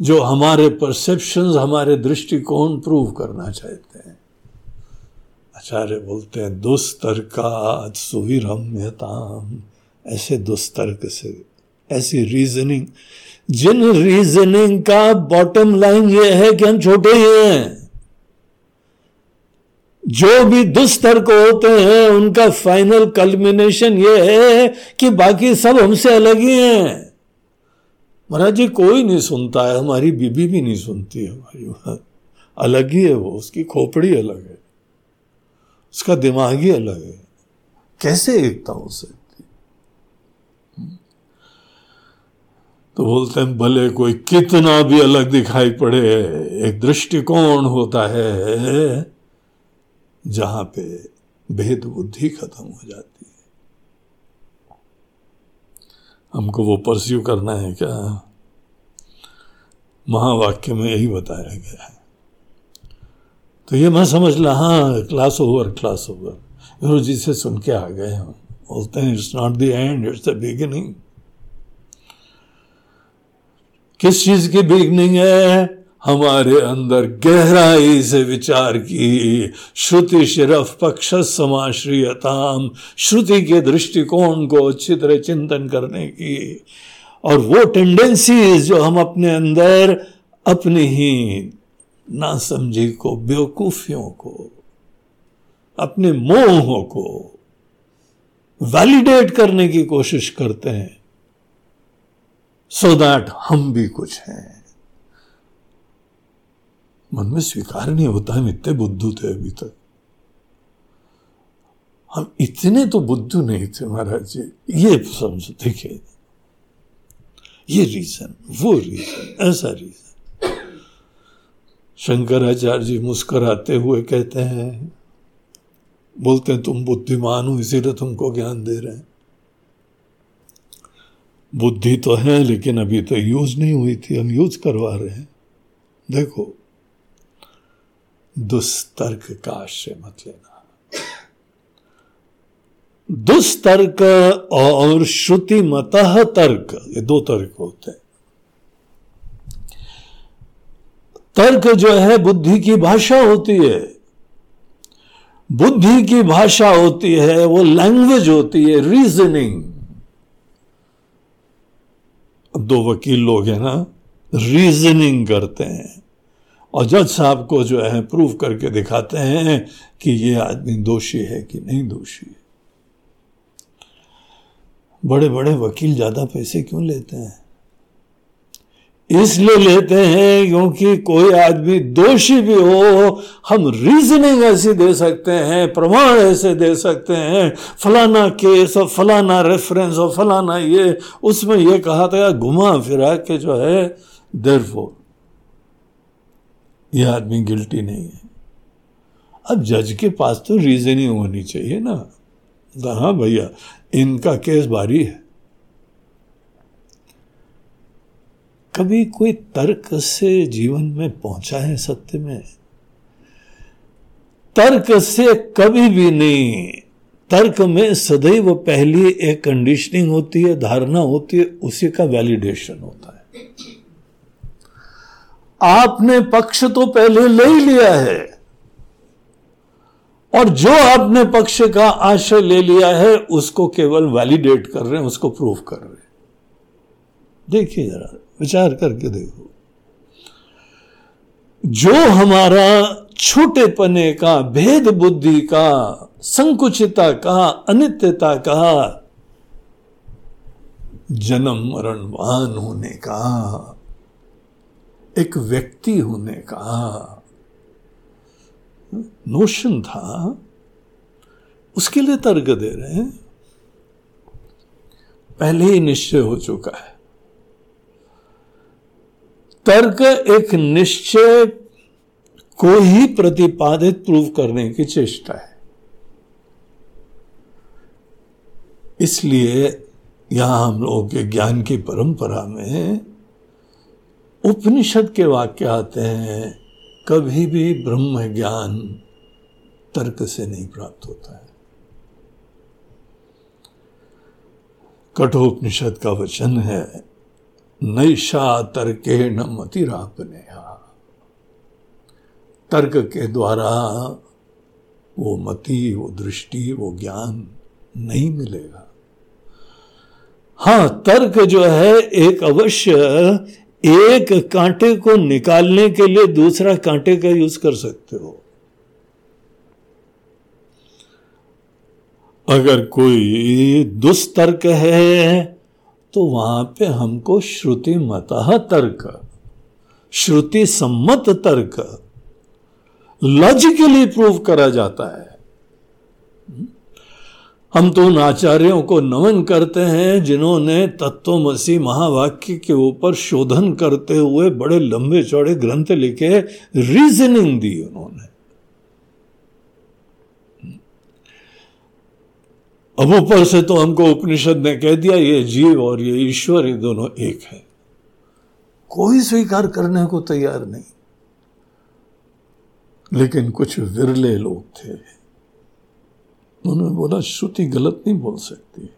जो हमारे परसेप्शंस हमारे दृष्टिकोण प्रूव करना चाहते हैं। आचार्य बोलते हैं, दुस्तर्का सुविरम्यताम। ऐसे दुस्तर्क से, ऐसी रीजनिंग जिन रीजनिंग का बॉटम लाइन ये है कि हम छोटे ही हैं। जो भी दुस्तर्क होते हैं, उनका फाइनल कल्मिनेशन ये है कि बाकी सब हमसे अलग ही हैं। महाराज जी, कोई नहीं सुनता है, हमारी बीबी भी नहीं सुनती है हमारी अलग ही है वो, उसकी खोपड़ी अलग है। उसका दिमाग ही अलग है। कैसे एकता हो सकती तो बोलते हैं, भले कोई कितना भी अलग दिखाई पड़े, एक दृष्टिकोण होता है जहाँ पे भेद बुद्धि खत्म हो जाती है। हमको वो परस्यू करना है क्या? महावाक्य में यही बताया गया है। तो ये मैं समझ ला हाँ क्लास ओवर क्लास ओवर गुरु जी से सुन के आ गए हम। बोलते हैं it's not the end it's the beginning किस चीज़ की बिगनिंग है? हमारे अंदर गहराई से विचार की। श्रुति शिरफ पक्ष समाश्रियताम श्रुति के दृष्टिकोण को अच्छी तरह चिंतन करने की। और वो टेंडेंसीज जो हम अपने अंदर अपनी ही नासमझी को, बेवकूफियों को, अपने मोहों को वैलिडेट करने की कोशिश करते हैं। सो so दैट हम भी कुछ हैं। मन में स्वीकार नहीं होता, हम इतने बुद्धू थे अभी तक। हम इतने तो बुद्धू नहीं थे महाराज जी। ये समझ, देखिए। ये रीजन वो रीजन ऐसा रीजन शंकराचार्य जी मुस्कराते हुए कहते हैं, बोलते हैं, तुम बुद्धिमान हो, इसीलिए तुमको ज्ञान दे रहे हैं। बुद्धि तो है, लेकिन अभी तो यूज़ नहीं हुई थी, हम यूज़ करवा रहे हैं। देखो, दुस्तर्क का आश्रय मत लेना। दुस्तर्क और श्रुति मत तर्क, ये दो तर्क होते हैं। तर्क जो है, बुद्धि की भाषा होती है। बुद्धि की भाषा होती है, वो लैंग्वेज होती है रीजनिंग दो वकील लोग हैं ना रीजनिंग करते हैं। और जज साहब को जो है प्रूव करके दिखाते हैं कि ये आदमी दोषी है कि नहीं दोषी है। बड़े बड़े वकील ज़्यादा पैसे क्यों लेते हैं? इसलिए लेते हैं क्योंकि कोई आदमी दोषी भी हो, हम रीजनिंग ऐसी दे सकते हैं, प्रमाण ऐसे दे सकते हैं, फलाना केस और फलाना रेफरेंस और फलाना ये, उसमें ये कहा था घुमा फिरा के जो है देर फो ये आदमी गिल्टी नहीं है. अब जज के पास तो रीजनिंग होनी चाहिए ना। तो हाँ भैया, इनका केस भारी है। कभी कोई तर्क से जीवन में पहुँचा है सत्य में? तर्क से कभी भी नहीं। तर्क में सदैव पहली एक कंडीशनिंग होती है, धारणा होती है, उसी का वैलिडेशन होता है। आपने पक्ष तो पहले ले ही लिया है। और जो आपने पक्ष का आशय ले लिया है, उसको केवल वैलिडेट कर रहे हैं, उसको प्रूफ कर रहे हैं। देखिए जरा, विचार करके देखो। जो हमारा छोटे पने का, भेद बुद्धि का, संकुचिता का, अनित्यता का, जन्म मरणवान होने का, एक व्यक्ति होने का नोशन था, उसके लिए तर्क दे रहे हैं। पहले ही निश्चय हो चुका है। तर्क एक निश्चय को ही प्रतिपादित प्रूव करने की चेष्टा है। इसलिए यहाँ हम लोगों के ज्ञान की परंपरा में उपनिषद के वाक्य आते हैं, कभी भी ब्रह्म ज्ञान तर्क से नहीं प्राप्त होता है। कठोपनिषद का वचन है नैशा तर्के न मतिरापने तर्क के द्वारा वो मति, वो दृष्टि, वो ज्ञान नहीं मिलेगा। हाँ तर्क जो है, एक अवश्य एक कांटे को निकालने के लिए दूसरा कांटे का यूज़ कर सकते हो। अगर कोई दुस्तर्क है तो वहाँ पे हमको श्रुति मत तर्क, श्रुति सम्मत तर्क लॉजिकली प्रूव करा जाता है। हम तो उन आचार्यों को नमन करते हैं जिन्होंने तत्वमसी महावाक्य के ऊपर शोधन करते हुए बड़े लंबे चौड़े ग्रंथ लिखे रीजनिंग दी उन्होंने। अब ऊपर से तो हमको उपनिषद ने कह दिया, ये जीव और ये ईश्वर, ये दोनों एक है। कोई स्वीकार करने को तैयार नहीं। लेकिन कुछ विरले लोग थे। उन्होंने बोला, श्रुति गलत नहीं बोल सकती।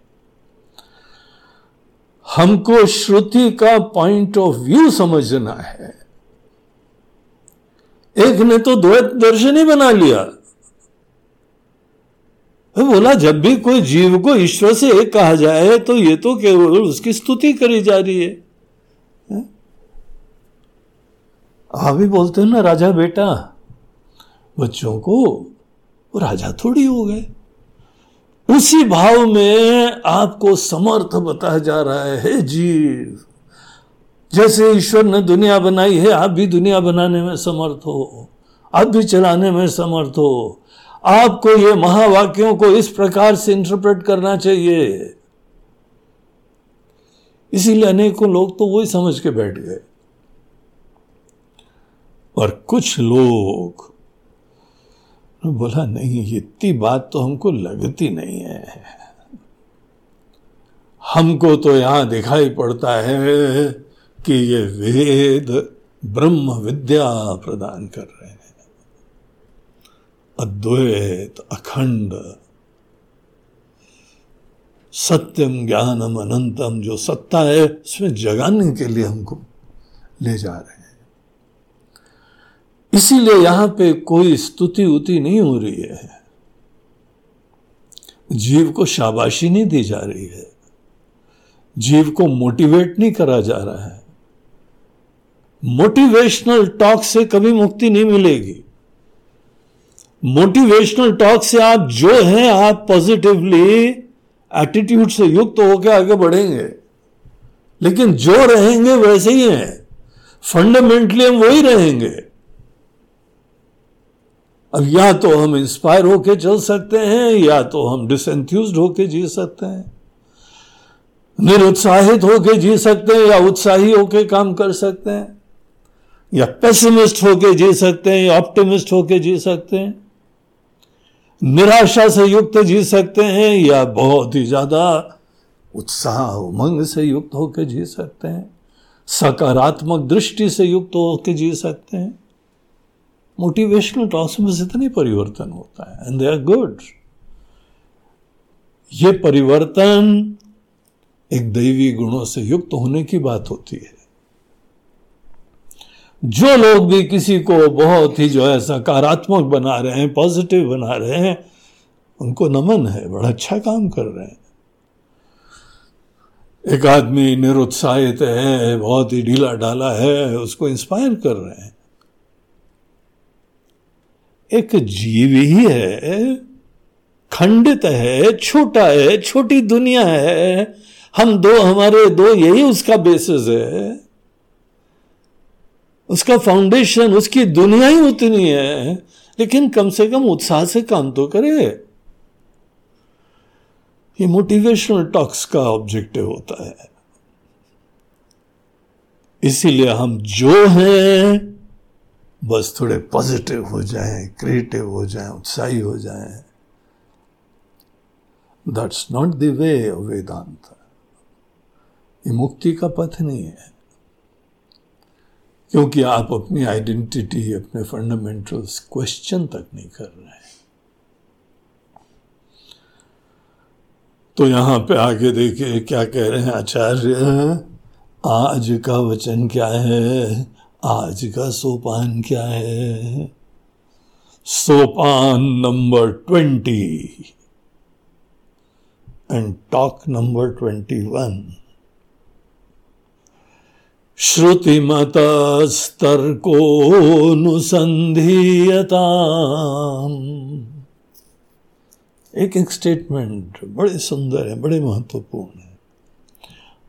हमको श्रुति का पॉइंट ऑफ़ व्यू समझना है। एक ने तो द्वैत दर्शन ही बना लिया। बोला जब भी कोई जीव को ईश्वर से एक कहा जाए तो ये तो केवल उसकी स्तुति करी जा रही है, आप भी बोलते हो ना राजा बेटा बच्चों को वो राजा थोड़ी हो गए। उसी भाव में आपको समर्थ बताया जा रहा है जीव जैसे ईश्वर ने दुनिया बनाई है आप भी दुनिया बनाने में समर्थ हो आप भी चलाने में समर्थ हो। आपको ये महावाक्यों को इस प्रकार से इंटरप्रेट करना चाहिए। इसीलिए अनेकों लोग तो वही समझ के बैठ गए। और कुछ लोग बोला, नहीं, इतनी बात तो हमको लगती नहीं है। हमको तो यहाँ दिखाई पड़ता है कि ये वेद ब्रह्म विद्या प्रदान कर रहे हैं। अद्वैत, अखंड। सत्यम ज्ञानम, अनंतम, जो सत्ता है, उसमें जगाने के लिए हमको ले जा रहे हैं। इसीलिए यहाँ पे कोई स्तुति उति नहीं हो रही है। जीव को शाबाशी नहीं दी जा रही है। जीव को मोटिवेट नहीं करा जा रहा है। मोटिवेशनल टॉक से कभी मुक्ति नहीं मिलेगी। मोटिवेशनल टॉक से आप जो हैं, आप पॉजिटिवली एटीट्यूड से युक्त होकर आगे बढ़ेंगे। लेकिन जो रहेंगे वैसे ही हैं। फंडामेंटली हम वही रहेंगे। अब या तो हम इंस्पायर होके चल सकते हैं, या तो हम डिसएंथ्यूज होके जी सकते हैं। निरुत्साहित होके जी सकते हैं, या उत्साही होके काम कर सकते हैं। या पेसिमिस्ट होके जी सकते हैं, या ऑप्टिमिस्ट होके जी सकते हैं। निराशा से युक्त जी सकते हैं या बहुत ही ज़्यादा उत्साह उमंग से युक्त होकर जी सकते हैं? सकारात्मक दृष्टि से युक्त होकर जी सकते हैं? मोटिवेशनल टॉक्स में इतने परिवर्तन होता है एंड दे आर गुड ये परिवर्तन एक दैवी गुणों से युक्त होने की बात होती है। जो लोग भी किसी को बहुत ही जो है सकारात्मक बना रहे हैं पॉजिटिव बना रहे हैं, उनको नमन है, बड़ा अच्छा काम कर रहे हैं। एक आदमी निरुत्साहित है, बहुत ही ढीला ढाला है, उसको इंस्पायर कर रहे हैं। एक जीव ही है, खंडित है, छोटा है, छोटी दुनिया है, हम दो, हमारे दो, यही उसका बेसिस है। उसका फाउंडेशन उसकी दुनिया ही उतनी है। लेकिन कम से कम उत्साह से काम तो करे। ये मोटिवेशनल टॉक्स का ऑब्जेक्टिव होता है। इसीलिए हम जो हैं, बस थोड़े पॉजिटिव हो जाएँ क्रिएटिव हो जाएँ, उत्साही हो जाएँ। That's not the way of Vedanta ये मुक्ति का पथ नहीं है। क्योंकि आप अपनी आइडेंटिटी अपने फंडामेंटल्स क्वेश्चन तक नहीं कर रहे हैं। तो यहाँ पे आगे देखिए, क्या कह रहे हैं आचार्य? आज का वचन क्या है? आज का सोपान क्या है? सोपान number twenty. And talk number twenty one श्रुतिमतस्तर्कोनुसंधीयता एक एक स्टेटमेंट बड़े सुंदर है, बड़े महत्वपूर्ण है।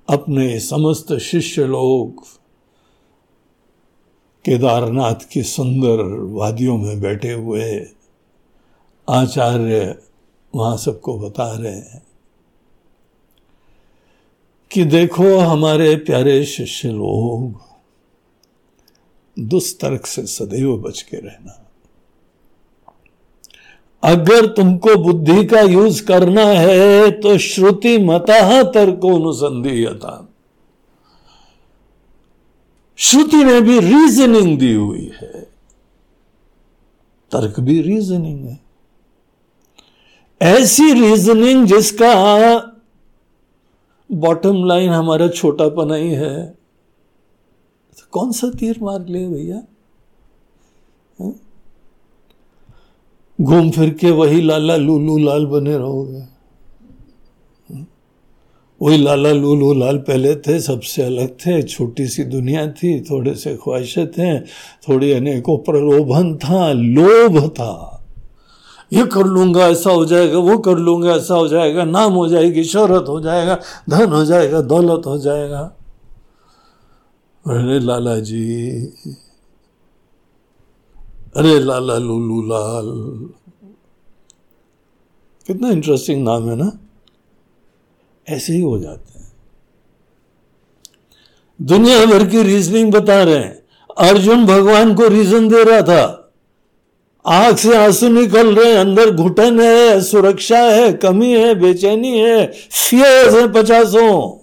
अपने समस्त शिष्य लोग केदारनाथ की सुंदर वादियों में बैठे हुए आचार्य वहाँ सबको बता रहे हैं। कि देखो हमारे प्यारे शिष्य लोग, दुस्तर्क से सदैव बच के रहना। अगर तुमको बुद्धि का यूज़ करना है तो श्रुति मता तर्को अनुसंधीयता श्रुति ने भी रीजनिंग दी हुई है। तर्क भी रीजनिंग है। ऐसी रीजनिंग जिसका बॉटम लाइन हमारा छोटापना ही है। तो कौन सा तीर मार ले भैया? हाँ? घूम फिर के वही लाला लूलू लाल बने रहोगे। वही लाला लूलू लाल पहले थे, सबसे अलग थे, छोटी सी दुनिया थी, थोड़े से ख्वाहिशें थे, थोड़ी अनेकों प्रलोभन था, लोभ था। ये कर लूँगा, ऐसा हो जाएगा, वो कर लूँगा, ऐसा हो जाएगा, नाम हो जाएगी, शोहरत हो जाएगा, धन हो जाएगा, दौलत हो जाएगा। अरे लाला जी, अरे लाला लूलू लाल, कितना इंटरेस्टिंग नाम है ना? ऐसे ही हो जाते हैं। दुनिया भर की रीजनिंग बता रहे हैं। अर्जुन भगवान को रीजन दे रहा था। आँख से आँसू निकल रहे अंदर घुटन है, सुरक्षा है, कमी है, बेचैनी है फियर्स है पचासों।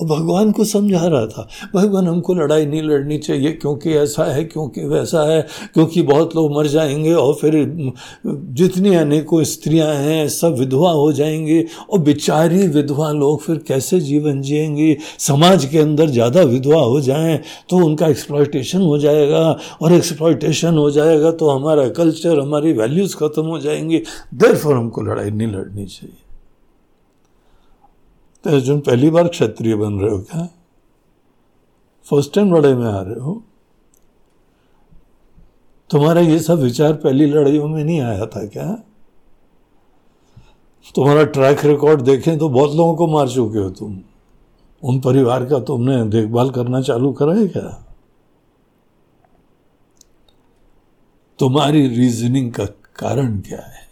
और भगवान को समझा रहा था, भगवान हमको लड़ाई नहीं लड़नी चाहिए, क्योंकि ऐसा है, क्योंकि वैसा है, क्योंकि बहुत लोग मर जाएँगे और फिर जितनी अनेकों स्त्रियाँ हैं, सब विधवा हो जाएँगी और बेचारी विधवा लोग फिर कैसे जीवन जिएँगी? समाज के अंदर ज़्यादा विधवा हो जाएँ तो उनका एक्सप्लॉयटेशन हो जाएगा और एक्सप्लॉयटेशन हो जाएगा तो हमारा कल्चर हमारी वैल्यूज़ ख़त्म हो जाएँगी। देर हमको लड़ाई नहीं लड़नी चाहिए। तो अर्जुन पहली बार क्षत्रिय बन रहे हो क्या? फ़र्स्ट टाइम लड़ाई में आ रहे हो? तुम्हारा ये सब विचार पहली लड़ाइयों में नहीं आया था क्या? तुम्हारा ट्रैक रिकॉर्ड देखें तो बहुत लोगों को मार चुके हो तुम। उन परिवार का तुमने देखभाल करना चालू करा है क्या? तुम्हारी रीजनिंग का कारण क्या है?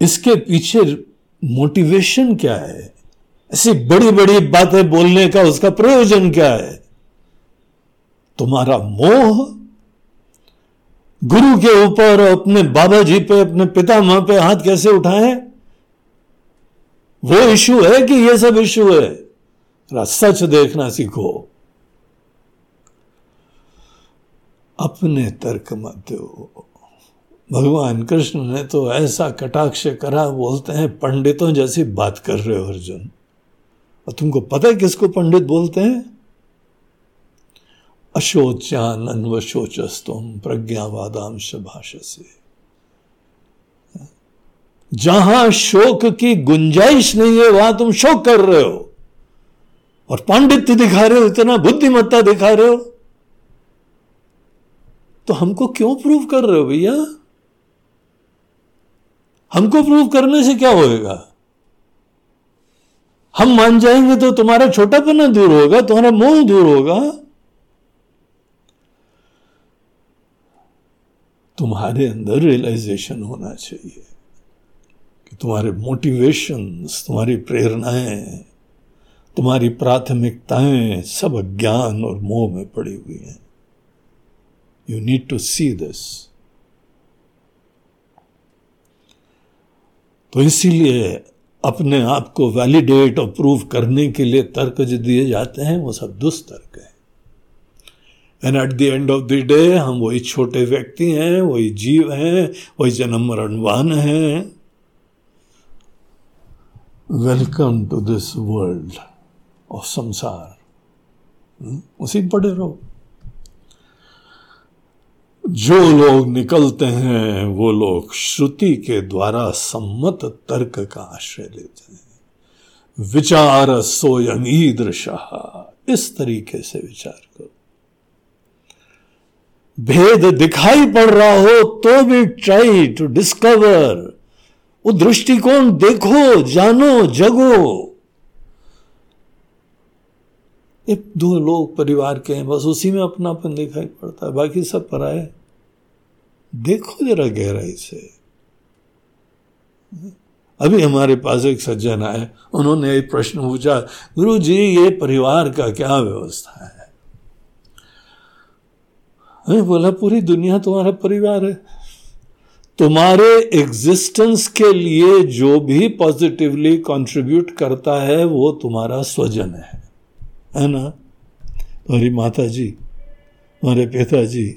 इसके पीछे मोटिवेशन क्या है? ऐसी बड़ी बड़ी बातें बोलने का उसका प्रयोजन क्या है? तुम्हारा मोह गुरु के ऊपर अपने बाबा जी पे, अपने पिता माँ पे हाथ कैसे उठाए? वो इशू है कि ये सब इशू है? सच देखना सीखो। अपने तर्क मत दो। भगवान कृष्ण ने तो ऐसा कटाक्ष करा, बोलते हैं, पंडितों जैसी बात कर रहे हो अर्जुन। और तुमको पता है किसको पंडित बोलते हैं? अशोचान अन्वशोचस्तुम प्रज्ञावादाम भाष से जहाँ शोक की गुंजाइश नहीं है, वहाँ तुम शोक कर रहे हो। और पांडित्य दिखा रहे हो, इतना बुद्धिमत्ता दिखा रहे हो। तो हमको क्यों प्रूव कर रहे हो भैया? हमको प्रूव करने से क्या होएगा? हम मान जाएँगे तो तुम्हारा छोटा छोटापना दूर होगा, तुम्हारा मोह दूर होगा। तुम्हारे अंदर रियलाइजेशन होना चाहिए कि तुम्हारे मोटिवेशंस तुम्हारी प्रेरणाएँ, तुम्हारी प्राथमिकताएँ सब अज्ञान और मोह में पड़ी हुई हैं। You need to see this तो इसीलिए अपने आप को वैलिडेट और प्रूव करने के लिए तर्क जो दिए जाते हैं, वो सब दुष्तर्क है। And at the end of the day हम वही छोटे व्यक्ति हैं, वही जीव हैं, वही जन्म मरणवान हैं। Welcome to this world of sansar उसी पड़े रहो जो लोग निकलते हैं, वो लोग श्रुति के द्वारा सम्मत तर्क का आश्रय लेते हैं। विचार सोयम ईदृश इस तरीके से विचार करो। भेद दिखाई पड़ रहा हो तो भी ट्राई टू डिस्कवर वो दृष्टिकोण देखो, जानो, जगो। एक दो लोग परिवार के हैं, बस उसी में अपनापन दिखाई पड़ता है। बाकी सब पराए देखो जरा गहराई से। अभी हमारे पास एक सज्जन आए, उन्होंने एक प्रश्न पूछा गुरु जी ये परिवार का क्या व्यवस्था है? मैं बोला, पूरी दुनिया तुम्हारा परिवार है। तुम्हारे एग्जिस्टेंस के लिए जो भी पॉजिटिवली कंट्रीब्यूट करता है, वो तुम्हारा स्वजन है। है ना? तुम्हारी माता जी तुम्हारे पिताजी,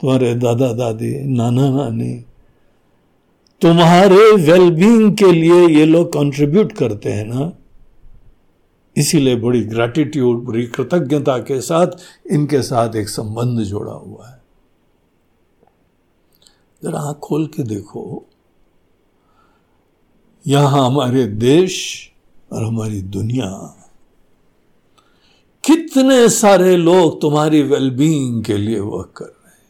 तुम्हारे दादा दादी, नाना नानी, तुम्हारे वेलबींग के लिए ये लोग कंट्रीब्यूट करते हैं ना? इसीलिए बड़ी ग्रैटिट्यूड बड़ी कृतज्ञता के साथ इनके साथ एक संबंध जोड़ा हुआ है। जरा आँख खोल के देखो। यहाँ हमारे देश और हमारी दुनिया कितने सारे लोग तुम्हारी वेलबींग के लिए वर्क कर रहे हैं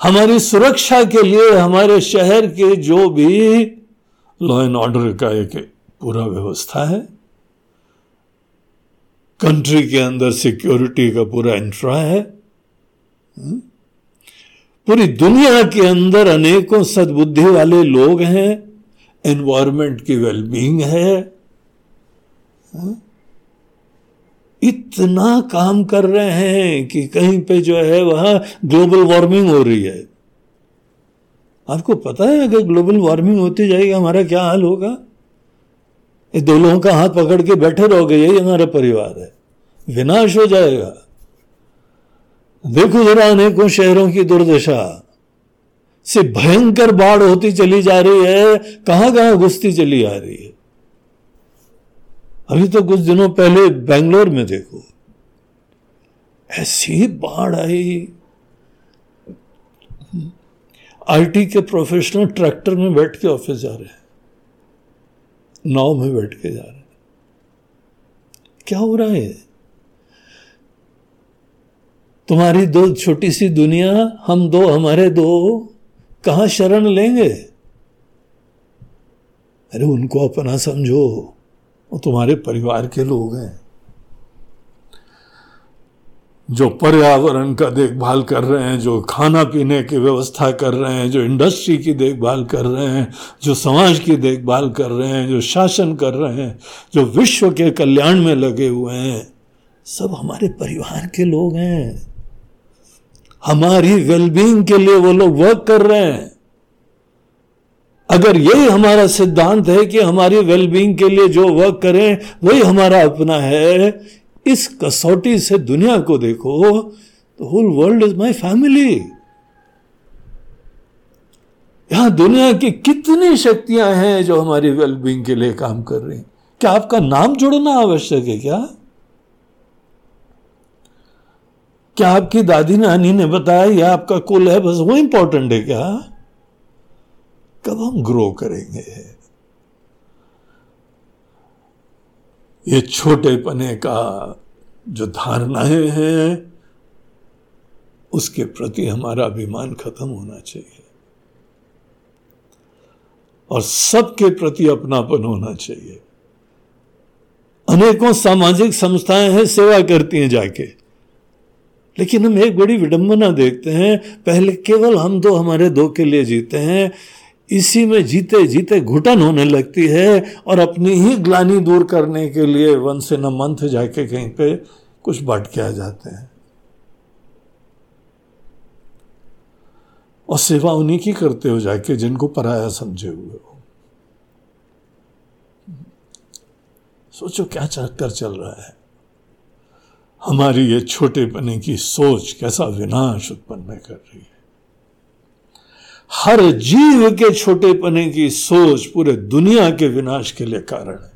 हमारी सुरक्षा के लिए, हमारे शहर के जो भी लॉ एंड ऑर्डर का एक पूरा व्यवस्था है कंट्री के अंदर सिक्योरिटी का पूरा इंफ्रा है हम्म? पूरी दुनिया के अंदर अनेकों सद्बुद्धि वाले लोग हैं एनवायरमेंट की वेलबींग है हम्म? इतना काम कर रहे हैं कि कहीं पे जो है वह ग्लोबल वार्मिंग हो रही है। आपको पता है अगर ग्लोबल वार्मिंग होती जाएगी, हमारा क्या हाल होगा? ये दो लोगों का हाथ पकड़ के बैठे रहोगे, यही हमारा परिवार है। विनाश हो जाएगा। देखो जरा अनेकों शहरों की दुर्दशा। से भयंकर बाढ़ होती चली जा रही है कहाँ कहाँ घुसती चली आ रही है। अभी तो कुछ दिनों पहले बेंगलोर में देखो। ऐसी बाढ़ आई। आईटी के प्रोफेशनल ट्रैक्टर में बैठ के ऑफ़िस जा रहे हैं। नाव में बैठ के जा रहे हैं। क्या हो रहा है? तुम्हारी दो छोटी सी दुनिया, हम दो, हमारे दो, कहाँ शरण लेंगे? अरे उनको अपना समझो। वो तुम्हारे परिवार के लोग हैं, जो पर्यावरण का देखभाल कर रहे हैं, जो खाना पीने की व्यवस्था कर रहे हैं, जो इंडस्ट्री की देखभाल कर रहे हैं, जो समाज की देखभाल कर रहे हैं, जो शासन कर रहे हैं, जो विश्व के कल्याण में लगे हुए हैं, सब हमारे परिवार के लोग हैं। हमारी वेलबींग के लिए वो लोग वर्क कर रहे हैं। अगर यही हमारा सिद्धांत है कि हमारी वेलबींग के लिए जो वर्क करें, वही हमारा अपना है, इस कसौटी से दुनिया को देखो तो whole world is my family यहाँ दुनिया की कितनी शक्तियाँ हैं जो हमारी वेलबींग के लिए काम कर रही क्या आपका नाम जोड़ना आवश्यक है क्या? क्या आपकी दादी नानी ने बताया यह आपका कुल है, बस वो इंपॉर्टेंट है क्या? कब हम ग्रो करेंगे? ये छोटे पने का जो धारणाएँ हैं, उसके प्रति हमारा अभिमान खत्म होना चाहिए। और सबके प्रति अपनापन होना चाहिए। अनेकों सामाजिक संस्थाएँ हैं, सेवा करती हैं जाके। लेकिन हम एक बड़ी विडंबना देखते हैं, पहले केवल हम दो, हमारे दो के लिए जीते हैं। इसी में जीते जीते घुटन होने लगती है और अपनी ही ग्लानी दूर करने के लिए वन से न मंथ जाके कहीं पे कुछ बट के आ जाते हैं। और सेवा उन्हीं की करते हो जाके जिनको पराया समझे हुए हो। सोचो क्या चक्कर चल रहा है। हमारी ये छोटे पने की सोच कैसा विनाश उत्पन्न कर रही है। हर जीव के छोटे पने की सोच पूरे दुनिया के विनाश के लिए कारण है।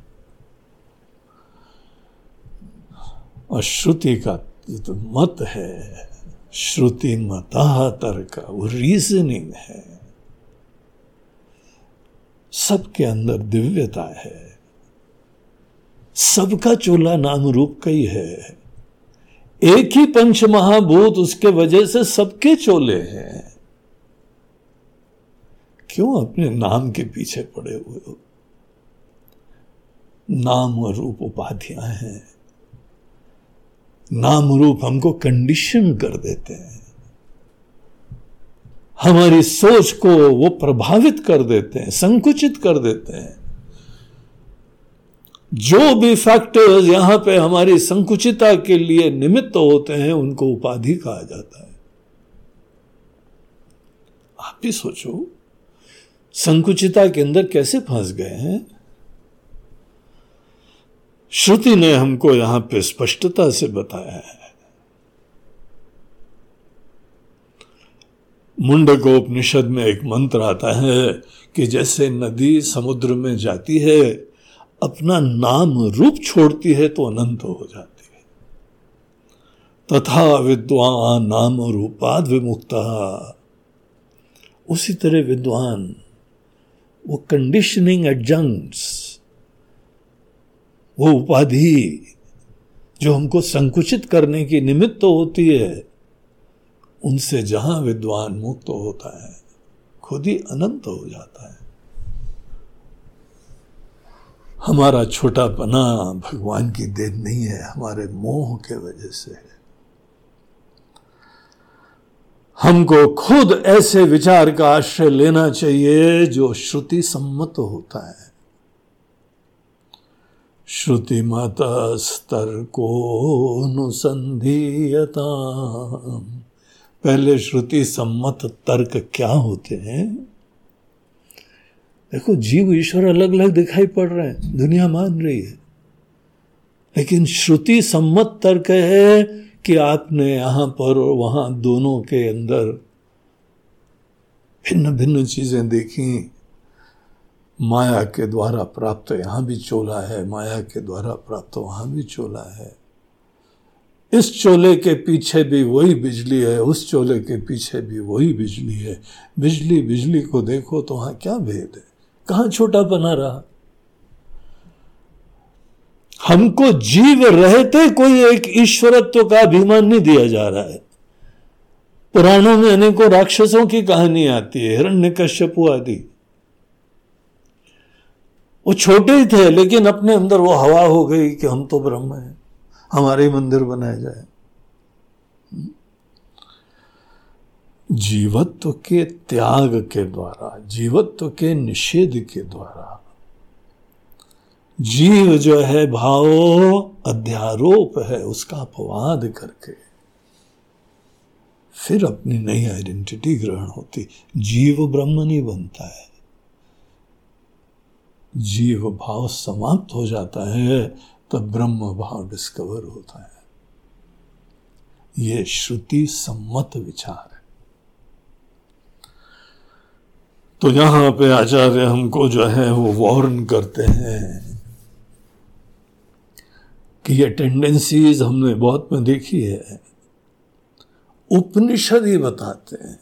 और श्रुति का तो मत है। श्रुति मता तर्क वो रीजनिंग है। सबके अंदर दिव्यता है। सबका चोला नाम रूप का ही है। एक ही पंच महाभूत उसके वजह से सबके चोले हैं। क्यों अपने नाम के पीछे पड़े हुए हो? नाम और रूप उपाधियाँ हैं। नाम रूप हमको कंडीशन कर देते हैं। हमारी सोच को वो प्रभावित कर देते हैं, संकुचित कर देते हैं। जो भी फैक्टर्स यहाँ पे हमारी संकुचिता के लिए निमित्त होते हैं, उनको उपाधि कहा जाता है। आप भी सोचो। संकुचिता के अंदर कैसे फंस गए हैं? श्रुति ने हमको यहाँ पे स्पष्टता से बताया है। मुंडको उपनिषद में एक मंत्र आता है कि जैसे नदी समुद्र में जाती है, अपना नाम रूप छोड़ती है तो अनंत हो जाती है। तथा विद्वान नाम रूपाद विमुक्ता। उसी तरह विद्वान वो कंडीशनिंग एडजंक्ट्स वो उपाधि जो हमको संकुचित करने की निमित्त तो होती है, उनसे जहाँ विद्वान मुक्त होता है, खुद ही अनंत हो जाता है। हमारा छोटा पना भगवान की देन नहीं है, हमारे मोह के वजह से है। हमको खुद ऐसे विचार का आश्रय लेना चाहिए जो श्रुति सम्मत होता है। श्रुति स्तर को अनुसंधीयता पहले श्रुति सम्मत तर्क क्या होते हैं? देखो, जीव ईश्वर अलग अलग दिखाई पड़ रहे हैं, दुनिया मान रही है। लेकिन श्रुति सम्मत तर्क है कि आपने यहाँ पर और वहाँ दोनों के अंदर भिन्न भिन्न चीज़ें देखी। माया के द्वारा प्राप्त यहाँ भी चोला है, माया के द्वारा प्राप्त वहाँ भी चोला है। इस चोले के पीछे भी वही बिजली है, उस चोले के पीछे भी वही बिजली है। बिजली बिजली को देखो तो वहाँ क्या भेद है? कहाँ छोटा बना रहा? हमको जीव रहते कोई एक ईश्वरत्व का अभिमान नहीं दिया जा रहा है। पुराणों में अनेकों राक्षसों की कहानी आती है हिरण्य कश्यपु आदि। वो छोटे ही थे, लेकिन अपने अंदर वो हवा हो गई कि हम तो ब्रह्म हैं, हमारे ही मंदिर बनाए जाए। जीवत्व के त्याग के द्वारा, जीवत्व के निषेध के द्वारा जीव जो है भाव अध्यारोप है, उसका अपवाद करके। फिर अपनी नई आइडेंटिटी ग्रहण होती। जीव ब्रह्म नहीं बनता है। जीव भाव समाप्त हो जाता है, तब ब्रह्म भाव डिस्कवर होता है। यह श्रुति सम्मत विचार है। तो यहाँ पे आचार्य हमको जो है वो वार्न करते हैं। कि ये टेंडेंसीज हमने बहुत में देखी है। उपनिषद ही बताते हैं।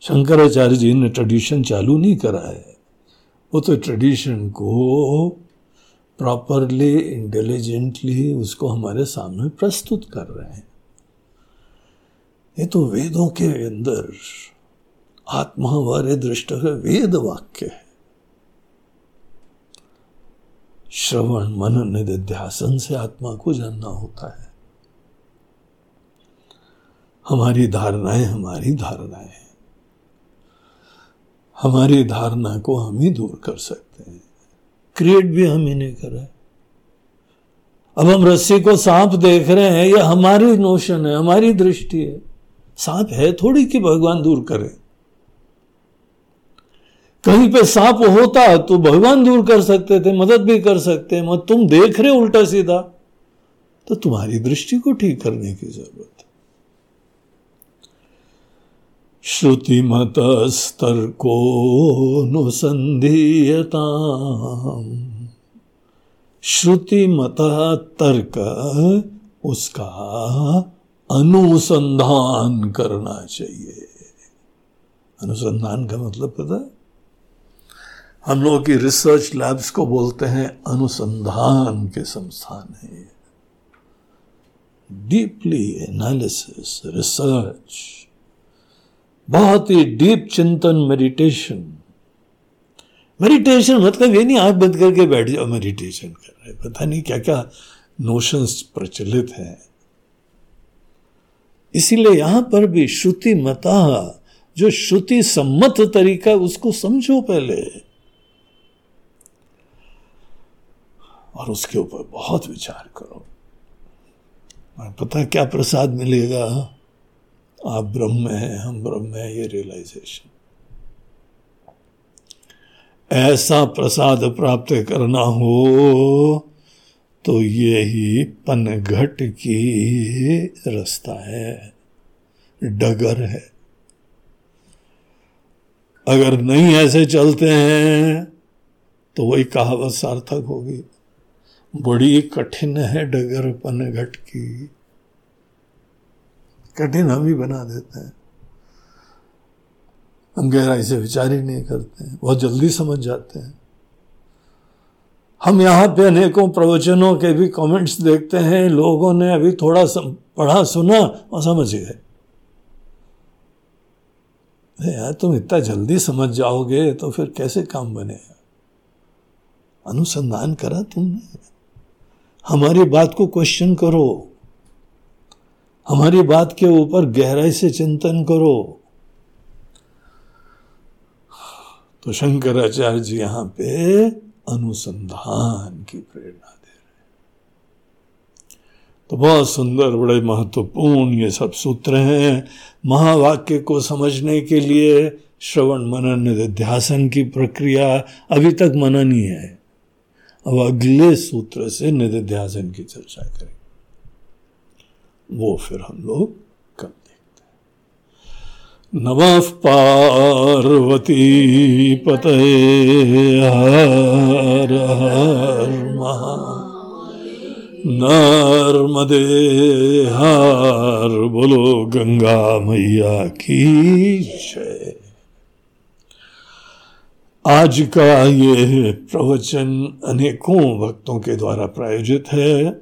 शंकराचार्य जी ने ट्रेडिशन चालू नहीं करा है। वो तो ट्रेडिशन को प्रॉपरली इंटेलिजेंटली उसको हमारे सामने प्रस्तुत कर रहे हैं। ये तो वेदों के अंदर आत्मा वारे दृष्ट वेद वाक्य है। श्रवण मन निध्यासन से आत्मा को जानना होता है। हमारी धारणाएँ हमारी धारणाएँ हैं। हमारी धारणा को हम ही दूर कर सकते हैं। क्रिएट भी हम ही नहीं कर रहे। अब हम रस्सी को सांप देख रहे हैं, यह हमारी नोशन है, हमारी दृष्टि है। सांप है थोड़ी कि भगवान दूर करे। कहीं पे सांप होता तो भगवान दूर कर सकते थे, मदद भी कर सकते हैं मत तुम देख रहे उल्टा सीधा। तो तुम्हारी दृष्टि को ठीक करने की ज़रूरत है। श्रुतिमतस्तर्को नुसंधीयता श्रुति मत तर्क उसका अनुसंधान करना चाहिए। अनुसंधान का मतलब पता है? हम लोग की रिसर्च लैब्स को बोलते हैं अनुसंधान के संस्थान है। डीपली एनालिसिस रिसर्च बहुत ही डीप चिंतन मेडिटेशन मेडिटेशन मतलब ये नहीं आँख बंद करके बैठ जाओ मेडिटेशन कर रहे पता नहीं क्या क्या नोशंस प्रचलित हैं। इसीलिए यहाँ पर भी श्रुति मता, जो श्रुति सम्मत तरीका, उसको समझो पहले। और उसके ऊपर बहुत विचार करो। पता क्या प्रसाद मिलेगा? आप ब्रह्म हैं, हम ब्रह्म हैं, ये रियलाइजेशन ऐसा प्रसाद प्राप्त करना हो तो ये ही पनघट की रास्ता है, डगर है। अगर नहीं ऐसे चलते हैं तो वही कहावत सार्थक होगी। बड़ी कठिन है डगर पन घट की कठिन हम ही बना देते हैं। हम गहराई से विचार ही नहीं करते हैं। बहुत जल्दी समझ जाते हैं। हम यहाँ पे अनेकों प्रवचनों के भी कमेंट्स देखते हैं। लोगों ने अभी थोड़ा सम, पढ़ा सुना और समझ गए। यार तुम इतना जल्दी समझ जाओगे तो फिर कैसे काम बनेगा अनुसंधान करा तुमने? हमारी बात को क्वेश्चन करो। हमारी बात के ऊपर गहराई से चिंतन करो। तो शंकराचार्य जी यहाँ पे अनुसंधान की प्रेरणा दे रहे तो बहुत सुंदर, बड़े महत्वपूर्ण ये सब सूत्र हैं। महावाक्य को समझने के लिए श्रवण मनन निध्यासन की प्रक्रिया अभी तक मनन ही है। अब अगले सूत्र से निधिध्यासन की चर्चा करें। वो फिर हम लोग नमः पार्वती पते हर हर महा नर्मदे हर बोलो गंगा मैया की जय। आज का ये प्रवचन अनेकों भक्तों के द्वारा प्रायोजित है,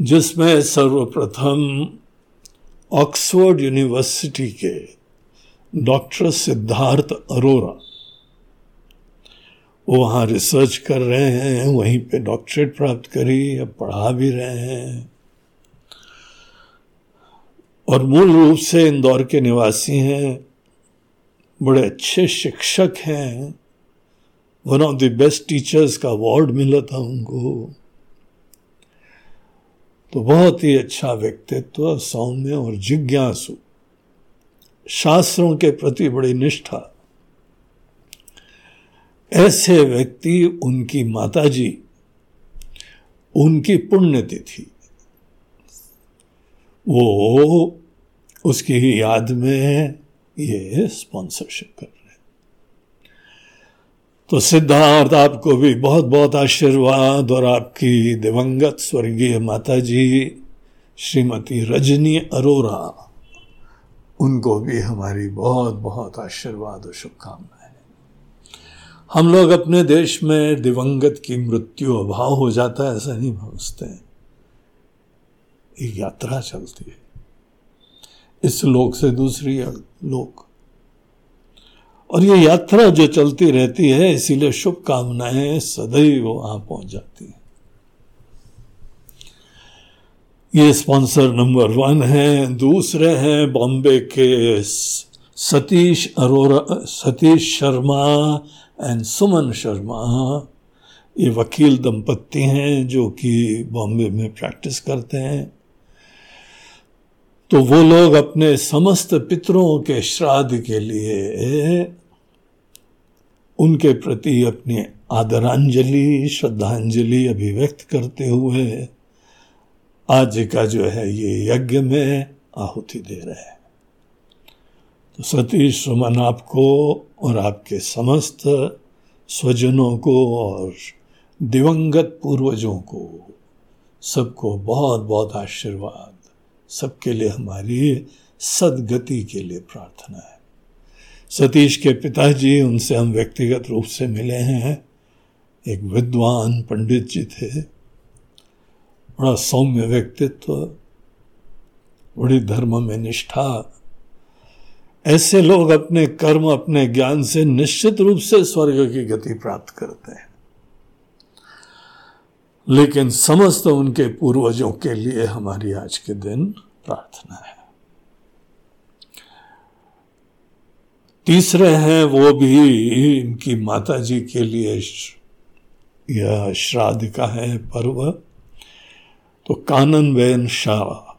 जिसमें सर्वप्रथम ऑक्सफोर्ड यूनिवर्सिटी के डॉक्टर सिद्धार्थ अरोरा, वो वहाँ रिसर्च कर रहे हैं, वहीं पे डॉक्टरेट प्राप्त करी, अब पढ़ा भी रहे हैं। और मूल रूप से इंदौर के निवासी हैं। बड़े अच्छे शिक्षक हैं। One of the best teachers का अवार्ड मिला था उनको। तो बहुत ही अच्छा व्यक्तित्व, सौम्य और जिज्ञासु। शास्त्रों के प्रति बड़ी निष्ठा। ऐसे व्यक्ति उनकी माताजी, उनकी पुण्यतिथि। वो उसकी याद में ये स्पॉन्सरशिप कर रहे हैं तो सिद्धार्थ, आपको भी बहुत बहुत आशीर्वाद और आपकी दिवंगत स्वर्गीय माता जी श्रीमती रजनी अरोरा, उनको भी हमारी बहुत बहुत आशीर्वाद और शुभकामनाएँ। हम लोग अपने देश में दिवंगत की मृत्यु अभाव हो जाता है, ऐसा नहीं समझते यात्रा चलती है। इस लोक से दूसरी लोक। और ये यात्रा जो चलती रहती है, इसीलिए शुभकामनाएँ सदैव वहाँ पहुँच जाती हैं। ये स्पॉन्सर नंबर वन है, दूसरे हैं बॉम्बे के सतीश अरोरा, सतीश शर्मा एंड सुमन शर्मा। ये वकील दंपत्ति हैं जो कि बॉम्बे में प्रैक्टिस करते हैं। तो वो लोग अपने समस्त पितरों के श्राद्ध के लिए, उनके प्रति अपनी आदरांजलि, श्रद्धांजलि अभिव्यक्त करते हुए, आज का जो है ये यज्ञ में आहुति दे रहे हैं। तो सतीश, सुमन आपको और आपके समस्त स्वजनों को और दिवंगत पूर्वजों को सबको बहुत बहुत आशीर्वाद। सबके लिए हमारी सदगति के लिए प्रार्थना है। सतीश के पिताजी उनसे हम व्यक्तिगत रूप से मिले हैं। एक विद्वान पंडित जी थे। बड़ा सौम्य व्यक्तित्व, बड़ी धर्म में निष्ठा। ऐसे लोग अपने कर्म, अपने ज्ञान से निश्चित रूप से स्वर्ग की गति प्राप्त करते हैं। लेकिन समस्त उनके पूर्वजों के लिए हमारी आज के दिन प्रार्थना है। तीसरे हैं वो भी इनकी माता जी के लिए यह श्राद्ध का है पर्व। तो कानन बहन शाह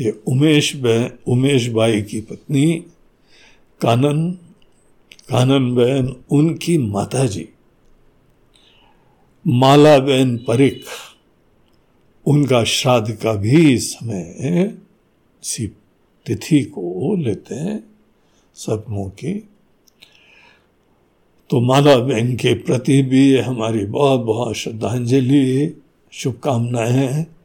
ये उमेश बहन उमेश बाई की पत्नी कानन कानन बहन उनकी माता जी मालाबेन परिक उनका श्राद्ध का भी समय इसी तिथि को लेते हैं सपनों की तो माला बहन के प्रति भी हमारी बहुत बहुत श्रद्धांजलि, शुभकामनाएँ हैं।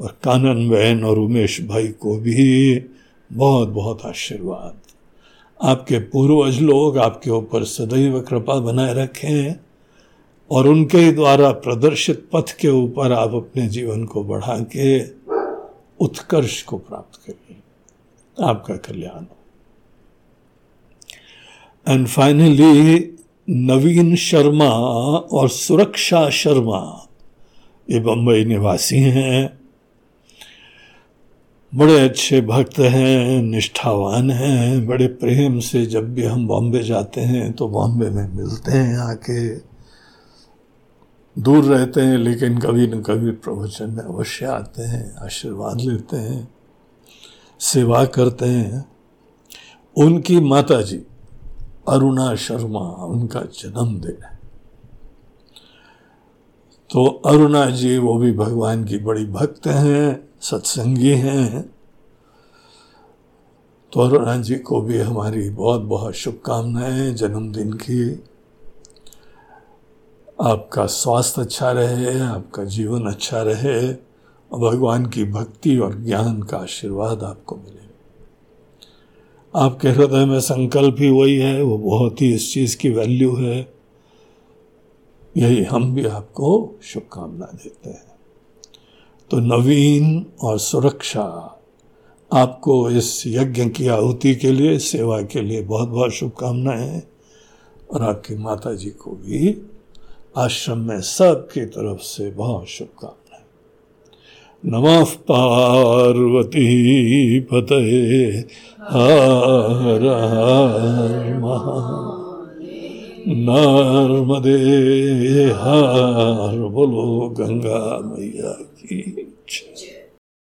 और कानन बहन और उमेश भाई को भी बहुत बहुत आशीर्वाद। आपके पूर्वज लोग आपके ऊपर सदैव कृपा बनाए रखें। और उनके द्वारा प्रदर्शित पथ के ऊपर आप अपने जीवन को बढ़ा के उत्कर्ष को प्राप्त करिए। आपका कल्याण हो। एंड फाइनली नवीन शर्मा और सुरक्षा शर्मा, ये बम्बई निवासी हैं। बड़े अच्छे भक्त हैं, निष्ठावान हैं, बड़े प्रेम से जब भी हम बॉम्बे जाते हैं तो बॉम्बे में मिलते हैं आके। दूर रहते हैं, लेकिन कभी न कभी प्रवचन में अवश्य आते हैं, आशीर्वाद लेते हैं, सेवा करते हैं। उनकी माता जी अरुणा शर्मा, उनका जन्मदिन है। तो अरुणा जी, वो भी भगवान की बड़ी भक्त हैं, सत्संगी हैं। तो अरुणा जी को भी हमारी बहुत बहुत शुभकामनाएँ, जन्मदिन की। आपका स्वास्थ्य अच्छा रहे, आपका जीवन अच्छा रहे और भगवान की भक्ति और ज्ञान का आशीर्वाद आपको मिले। आपके हृदय में संकल्प ही वही है, वो बहुत ही इस चीज़ की वैल्यू है। यही हम भी आपको शुभकामना देते हैं। तो नवीन और सुरक्षा आपको इस यज्ञ की आहुति के लिए, सेवा के लिए बहुत बहुत शुभकामनाएँ और आपकी माता जी को भी आश्रम में सबकी तरफ़ से बहुत शुभकामनाएँ। नमः पार्वती पते हर नर्मदे हर बोलो गंगा मैया की